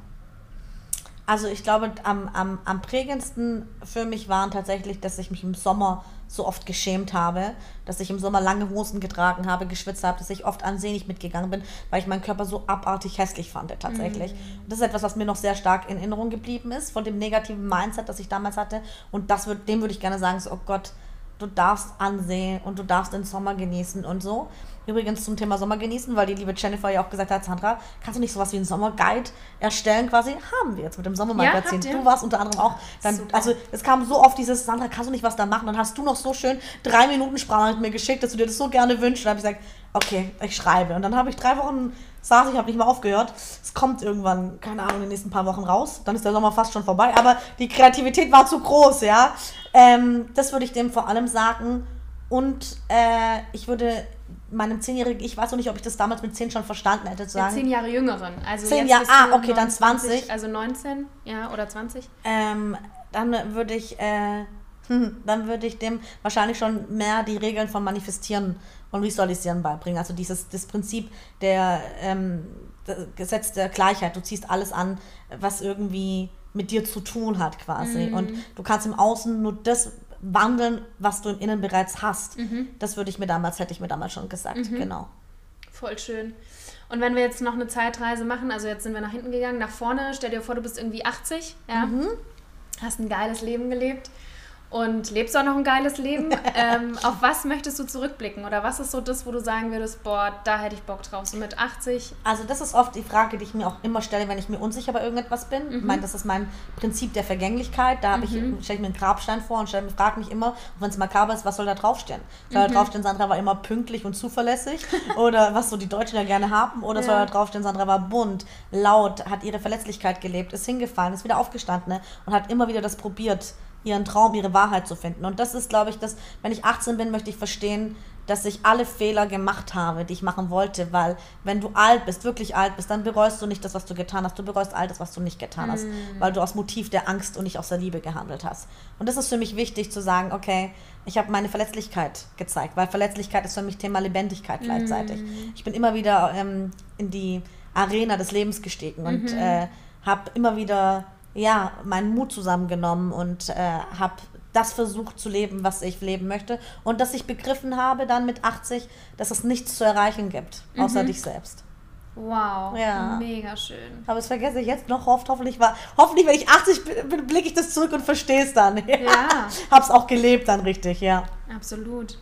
Also ich glaube, am, am, am prägendsten für mich waren tatsächlich, dass ich mich im Sommer so oft geschämt habe, dass ich im Sommer lange Hosen getragen habe, geschwitzt habe, dass ich oft ansehnlich mitgegangen bin, weil ich meinen Körper so abartig hässlich fand tatsächlich. Mhm. Und das ist etwas, was mir noch sehr stark in Erinnerung geblieben ist, von dem negativen Mindset, das ich damals hatte. Und das würd, dem würde ich gerne sagen, so, oh Gott, du darfst ansehen und du darfst den Sommer genießen und so. Übrigens zum Thema Sommer genießen, weil die liebe Jennifer ja auch gesagt hat, Sandra, kannst du nicht sowas wie einen Sommerguide erstellen quasi? Haben wir jetzt mit dem Sommermagazin. Ja, du warst unter anderem auch dann, also es kam so oft dieses, Sandra, kannst du nicht was da machen? Dann hast du noch so schön drei Minuten Sprache mit mir geschickt, dass du dir das so gerne wünschst. Und dann habe ich gesagt, okay, ich schreibe. Und dann habe ich drei Wochen saß, ich habe nicht mehr aufgehört. Es kommt irgendwann, keine Ahnung, in den nächsten paar Wochen raus. Dann ist der Sommer fast schon vorbei. Aber die Kreativität war zu groß, ja. Ähm, das würde ich dem vor allem sagen. Und äh, ich würde meinem zehnjährigen, ich weiß noch nicht, ob ich das damals mit zehn schon verstanden hätte, zu sagen. Zehn Jahre jüngeren. Also zehn Jahre, ah, okay, 29, dann 20. Also 19, ja, oder 20. Ähm, dann würde ich, äh, dann würde ich dem wahrscheinlich schon mehr die Regeln von Manifestieren und Visualisieren beibringen. Also dieses das Prinzip der ähm, Gesetz der Gleichheit. Du ziehst alles an, was irgendwie mit dir zu tun hat quasi. Mhm. Und du kannst im Außen nur das wandeln, was du im Innen bereits hast. Mhm. Das würde ich mir damals, hätte ich mir damals schon gesagt, mhm. genau. Voll schön. Und wenn wir jetzt noch eine Zeitreise machen, also jetzt sind wir nach hinten gegangen, nach vorne, stell dir vor, du bist irgendwie 80, ja, mhm. hast ein geiles Leben gelebt und lebst auch noch ein geiles Leben. ähm, auf was möchtest du zurückblicken? Oder was ist so das, wo du sagen würdest, boah, da hätte ich Bock drauf, so mit 80? Also das ist oft die Frage, die ich mir auch immer stelle, wenn ich mir unsicher bei irgendetwas bin. Mhm. Ich meine, das ist mein Prinzip der Vergänglichkeit. Da mhm. ich, stelle ich mir einen Grabstein vor und frage mich immer, wenn es makaber ist, was soll da draufstehen? Soll mhm. da draufstehen, Sandra war immer pünktlich und zuverlässig? oder was so die Deutschen ja gerne haben? Oder ja. soll da draufstehen, Sandra war bunt, laut, hat ihre Verletzlichkeit gelebt, ist hingefallen, ist wieder aufgestanden ne? und hat immer wieder das probiert ihren Traum, ihre Wahrheit zu finden. Und das ist, glaube ich, das, wenn ich 18 bin, möchte ich verstehen, dass ich alle Fehler gemacht habe, die ich machen wollte, weil wenn du alt bist, wirklich alt bist, dann bereust du nicht das, was du getan hast, du bereust all das, was du nicht getan hast, mm. weil du aus Motiv der Angst und nicht aus der Liebe gehandelt hast. Und das ist für mich wichtig zu sagen, okay, ich habe meine Verletzlichkeit gezeigt, weil Verletzlichkeit ist für mich Thema Lebendigkeit gleichzeitig. Mm. Ich bin immer wieder ähm, in die Arena des Lebens gestiegen und mhm. äh, habe immer wieder ja, meinen Mut zusammengenommen und äh, habe das versucht zu leben, was ich leben möchte. Und dass ich begriffen habe dann mit 80, dass es nichts zu erreichen gibt, außer mhm. dich selbst. Wow, ja. mega schön. Aber das vergesse ich jetzt noch oft. Hoffentlich, war, hoffentlich wenn ich 80 bin, blicke ich das zurück und verstehe es dann. Ja. ja. Hab's auch gelebt dann richtig, ja. Absolut.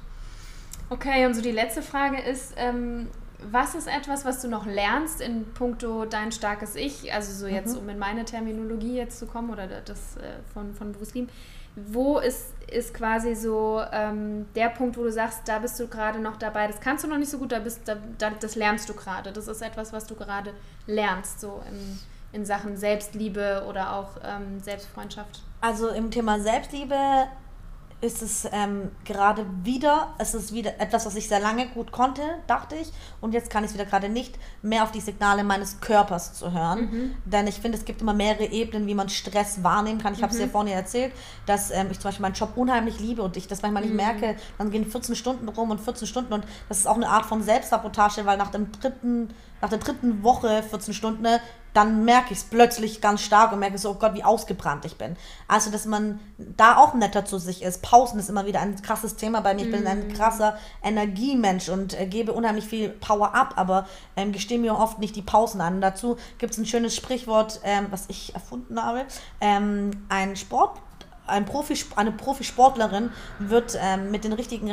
Okay, und so die letzte Frage ist, ähm, was ist etwas, was du noch lernst in puncto dein starkes Ich? Also so jetzt, mhm. um in meine Terminologie jetzt zu kommen oder das äh, von, von Bruce Lee. Wo ist, ist quasi so ähm, der Punkt, wo du sagst, da bist du gerade noch dabei, das kannst du noch nicht so gut, da bist, da, da das lernst du gerade. Das ist etwas, was du gerade lernst, so in, in Sachen Selbstliebe oder auch ähm, Selbstfreundschaft. Also im Thema Selbstliebe ist es ähm, gerade wieder, es ist wieder etwas, was ich sehr lange gut konnte, dachte ich, und jetzt kann ich es wieder gerade nicht, mehr auf die Signale meines Körpers zu hören. Mhm. Denn ich finde, es gibt immer mehrere Ebenen, wie man Stress wahrnehmen kann. Ich mhm. habe es dir vorhin erzählt, dass ähm, ich zum Beispiel meinen Job unheimlich liebe und ich das manchmal nicht mhm. merke. Dann gehen 14 Stunden rum und 14 Stunden und das ist auch eine Art von Selbstsabotage, weil nach dem dritten nach der dritten Woche, 14 Stunden, dann merke ich es plötzlich ganz stark und merke so, oh Gott, wie ausgebrannt ich bin. Also, dass man da auch netter zu sich ist. Pausen ist immer wieder ein krasses Thema bei mir. Ich bin ein mhm. krasser Energiemensch und äh, gebe unheimlich viel Power ab, aber ähm, gestehe mir oft nicht die Pausen an. Dazu gibt es ein schönes Sprichwort, ähm, was ich erfunden habe. Ähm, ein Sport ein Profi, eine Profisportlerin wird ähm, mit den richtigen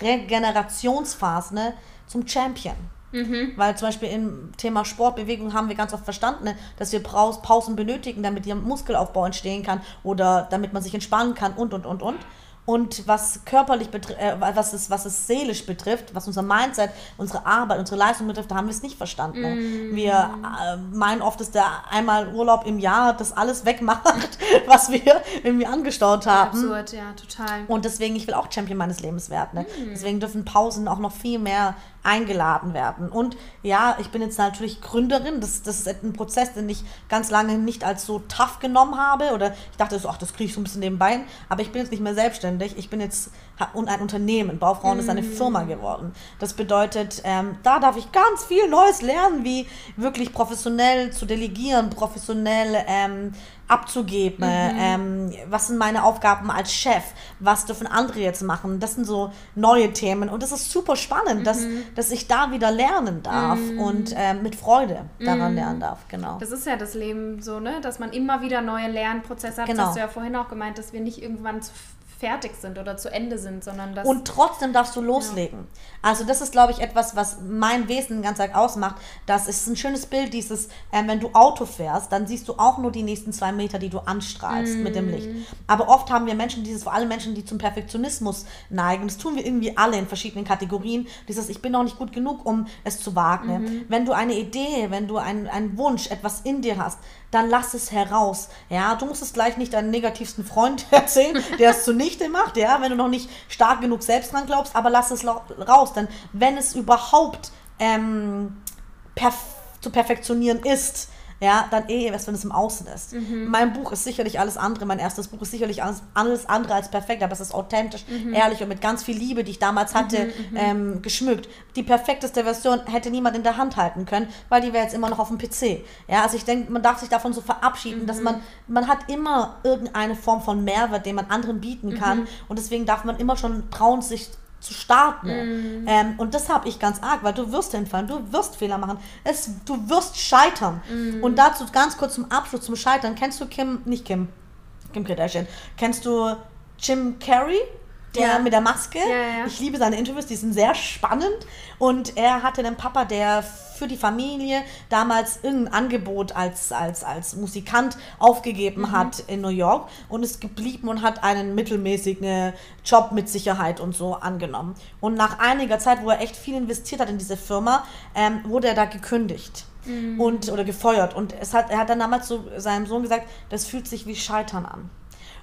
Regenerationsphasen ne, zum Champion. Mhm. Weil zum Beispiel im Thema Sportbewegung haben wir ganz oft verstanden, ne, dass wir Pausen benötigen, damit ihr Muskelaufbau entstehen kann oder damit man sich entspannen kann und und und und. Und was körperlich betrifft, äh, was, es, was es seelisch betrifft, was unser Mindset, unsere Arbeit, unsere Leistung betrifft, da haben wir es nicht verstanden. Mm. Wir äh, meinen oft, dass der einmal Urlaub im Jahr das alles wegmacht, was wir irgendwie angestaut haben. Absurd, ja, total. Und deswegen, ich will auch Champion meines Lebens werden. Ne? Mm. Deswegen dürfen Pausen auch noch viel mehr eingeladen werden. Und ja, ich bin jetzt natürlich Gründerin. Das, das ist ein Prozess, den ich ganz lange nicht als so tough genommen habe. Oder ich dachte so, ach, das kriege ich so ein bisschen nebenbei. Aber ich bin jetzt nicht mehr selbstständig. Ich bin jetzt ein Unternehmen. Baufrauen mm. ist eine mhm. Firma geworden. Das bedeutet, ähm, da darf ich ganz viel Neues lernen, wie wirklich professionell zu delegieren, professionell ähm, abzugeben, mhm. ähm, was sind meine Aufgaben als Chef, was dürfen andere jetzt machen, das sind so neue Themen und das ist super spannend, mhm. dass, dass ich da wieder lernen darf mhm. und äh, mit Freude daran mhm. lernen darf, genau. Das ist ja das Leben so, ne, dass man immer wieder neue Lernprozesse hat, genau. das hast du ja vorhin auch gemeint, dass wir nicht irgendwann zu fertig sind oder zu Ende sind, sondern das. Und trotzdem darfst du loslegen. Ja. Also, das ist, glaube ich, etwas, was mein Wesen ganz arg ausmacht. Das ist ein schönes Bild, dieses, äh, wenn du Auto fährst, dann siehst du auch nur die nächsten zwei Meter, die du anstrahlst mm. mit dem Licht. Mhm. Aber oft haben wir Menschen, dieses, vor allem Menschen, die zum Perfektionismus neigen, das tun wir irgendwie alle in verschiedenen Kategorien. Dieses, ich bin noch nicht gut genug, um es zu wagen. Mhm. Wenn du eine Idee, wenn du einen Wunsch, etwas in dir hast, dann lass es heraus. Ja, du musst es gleich nicht deinen negativsten Freund erzählen, der es zunichte macht, ja, wenn du noch nicht stark genug selbst dran glaubst, aber lass es raus. Denn wenn es überhaupt ähm, perf zu perfektionieren ist, ja, dann eh erst, wenn es im Außen ist. Mhm. Mein Buch ist sicherlich alles andere, mein erstes Buch ist sicherlich alles, alles andere als perfekt, aber es ist authentisch, mhm. ehrlich und mit ganz viel Liebe, die ich damals hatte, mhm, mhm, ähm, geschmückt. Die perfekteste Version hätte niemand in der Hand halten können, weil die wäre jetzt immer noch auf dem PC. Ja, also ich denke, man darf sich davon so verabschieden, dass mhm. man, man hat immer irgendeine Form von Mehrwert, den man anderen bieten kann mhm. und deswegen darf man immer schon trauen, sich zu starten. Mm. Ähm, und das habe ich ganz arg, weil du wirst hinfallen, du wirst Fehler machen, es, du wirst scheitern. Mm. Und dazu ganz kurz zum Abschluss, zum Scheitern, kennst du Kim, nicht Kim, Kim Kardashian, kennst du Jim Carrey? Der ja. mit der Maske. Ja. Ich liebe seine Interviews, die sind sehr spannend. Und er hatte einen Papa, der für die Familie damals irgendein Angebot als, als, als Musikant aufgegeben mhm. hat in New York und ist geblieben und hat einen mittelmäßigen Job mit Sicherheit und so angenommen. Und nach einiger Zeit, wo er echt viel investiert hat in diese Firma, ähm, wurde er da gekündigt. Mhm. Und, oder gefeuert. Und es hat, er hat dann damals zu seinem Sohn gesagt, das fühlt sich wie Scheitern an.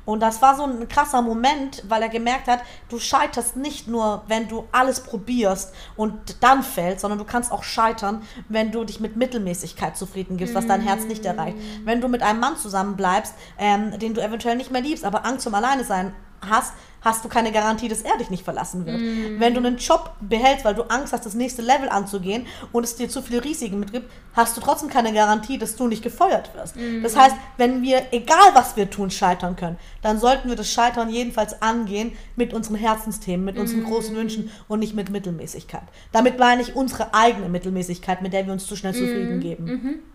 Und das war so ein krasser Moment, weil er gemerkt hat, du scheiterst nicht nur, wenn du alles probierst und dann fällst, sondern du kannst auch scheitern, wenn du dich mit Mittelmäßigkeit zufrieden gibst, was dein Herz nicht erreicht. Wenn du mit einem Mann zusammenbleibst, ähm, den du eventuell nicht mehr liebst, aber Angst zum Alleine sein hast, hast du keine Garantie, dass er dich nicht verlassen wird. Mm. Wenn du einen Job behältst, weil du Angst hast, das nächste Level anzugehen und es dir zu viele Risiken mitgibt, hast du trotzdem keine Garantie, dass du nicht gefeuert wirst. Mm. Das heißt, wenn wir, egal was wir tun, scheitern können, dann sollten wir das Scheitern jedenfalls angehen mit unseren Herzensthemen, mit unseren mm. großen Wünschen und nicht mit Mittelmäßigkeit. Damit meine ich unsere eigene Mittelmäßigkeit, mit der wir uns zu schnell zufrieden mm. geben. -hmm.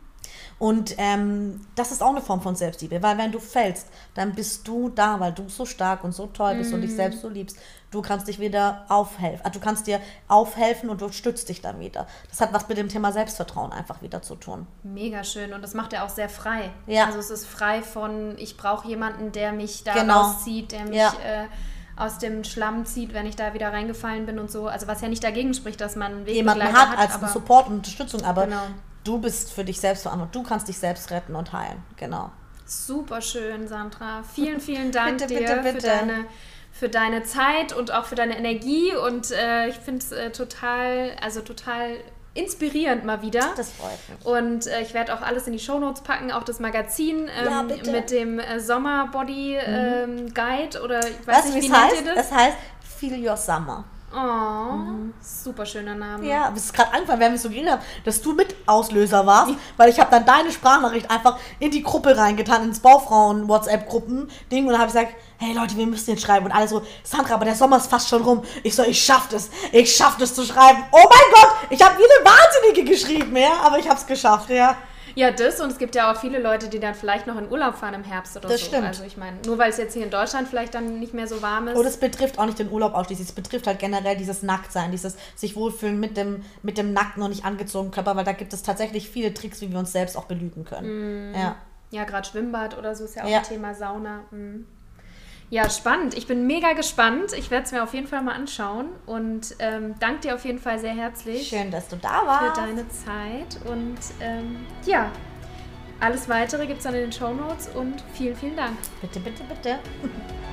Und ähm, das ist auch eine Form von Selbstliebe, weil wenn du fällst, dann bist du da, weil du so stark und so toll bist mm. und dich mhm. selbst so liebst. Du kannst dich wieder aufhelfen, also du kannst dir aufhelfen und du stützt dich dann wieder. Das hat was mit dem Thema Selbstvertrauen einfach wieder zu tun. Mega schön und das macht er auch sehr frei. Ja. Also es ist frei von, ich brauche jemanden, der mich da genau. rauszieht, der mich... Ja. Äh, aus dem Schlamm zieht, wenn ich da wieder reingefallen bin und so. Also was ja nicht dagegen spricht, dass man einen jemanden hat, hat als Support und Unterstützung, aber genau du bist für dich selbst verantwortlich. Du kannst dich selbst retten und heilen. Genau. Super schön, Sandra. Vielen, vielen Dank bitte, dir bitte, bitte. Für, deine, für deine Zeit und auch für deine Energie. Und äh, ich finde es äh, total, also total inspirierend mal wieder. Das freut mich. Und äh, ich werde auch alles in die Shownotes packen, auch das Magazin ähm, ja, mit dem äh, Sommerbody ähm, mhm. Guide oder ich weiß weißt, nicht, wie nennt heißt? ihr das? Das heißt Feel Your Summer. Oh, mhm. super schöner Name. Ja, es ist gerade angefangen, während wir so geredet haben, dass du mit Auslöser warst, weil ich habe dann deine Sprachnachricht einfach in die Gruppe reingetan, ins Baufrauen-WhatsApp-Gruppen-Ding und dann habe ich gesagt, hey Leute, wir müssen jetzt schreiben. Und alle so, Sandra, aber der Sommer ist fast schon rum. Ich so, ich schaff das. Ich schaff das zu schreiben. Oh mein Gott, ich habe wie eine Wahnsinnige geschrieben, ja, aber ich habe es geschafft, ja. Ja, das und es gibt ja auch viele Leute, die dann vielleicht noch in Urlaub fahren im Herbst oder das so. Stimmt. Also ich meine, nur weil es jetzt hier in Deutschland vielleicht dann nicht mehr so warm ist. Und es betrifft auch nicht den Urlaub ausschließlich. Es betrifft halt generell dieses Nacktsein, dieses sich wohlfühlen mit dem, mit dem nackten und nicht angezogenen Körper, weil da gibt es tatsächlich viele Tricks, wie wir uns selbst auch belügen können. Mm. Ja. Ja, gerade Schwimmbad oder so ist ja auch ja. ein Thema Sauna. Mm. Ja, spannend. Ich bin mega gespannt. Ich werde es mir auf jeden Fall mal anschauen und ähm, danke dir auf jeden Fall sehr herzlich. Schön, dass du da warst. Für deine Zeit und ähm, ja, alles weitere gibt es dann in den Show Notes und vielen, vielen Dank. Bitte, bitte, bitte.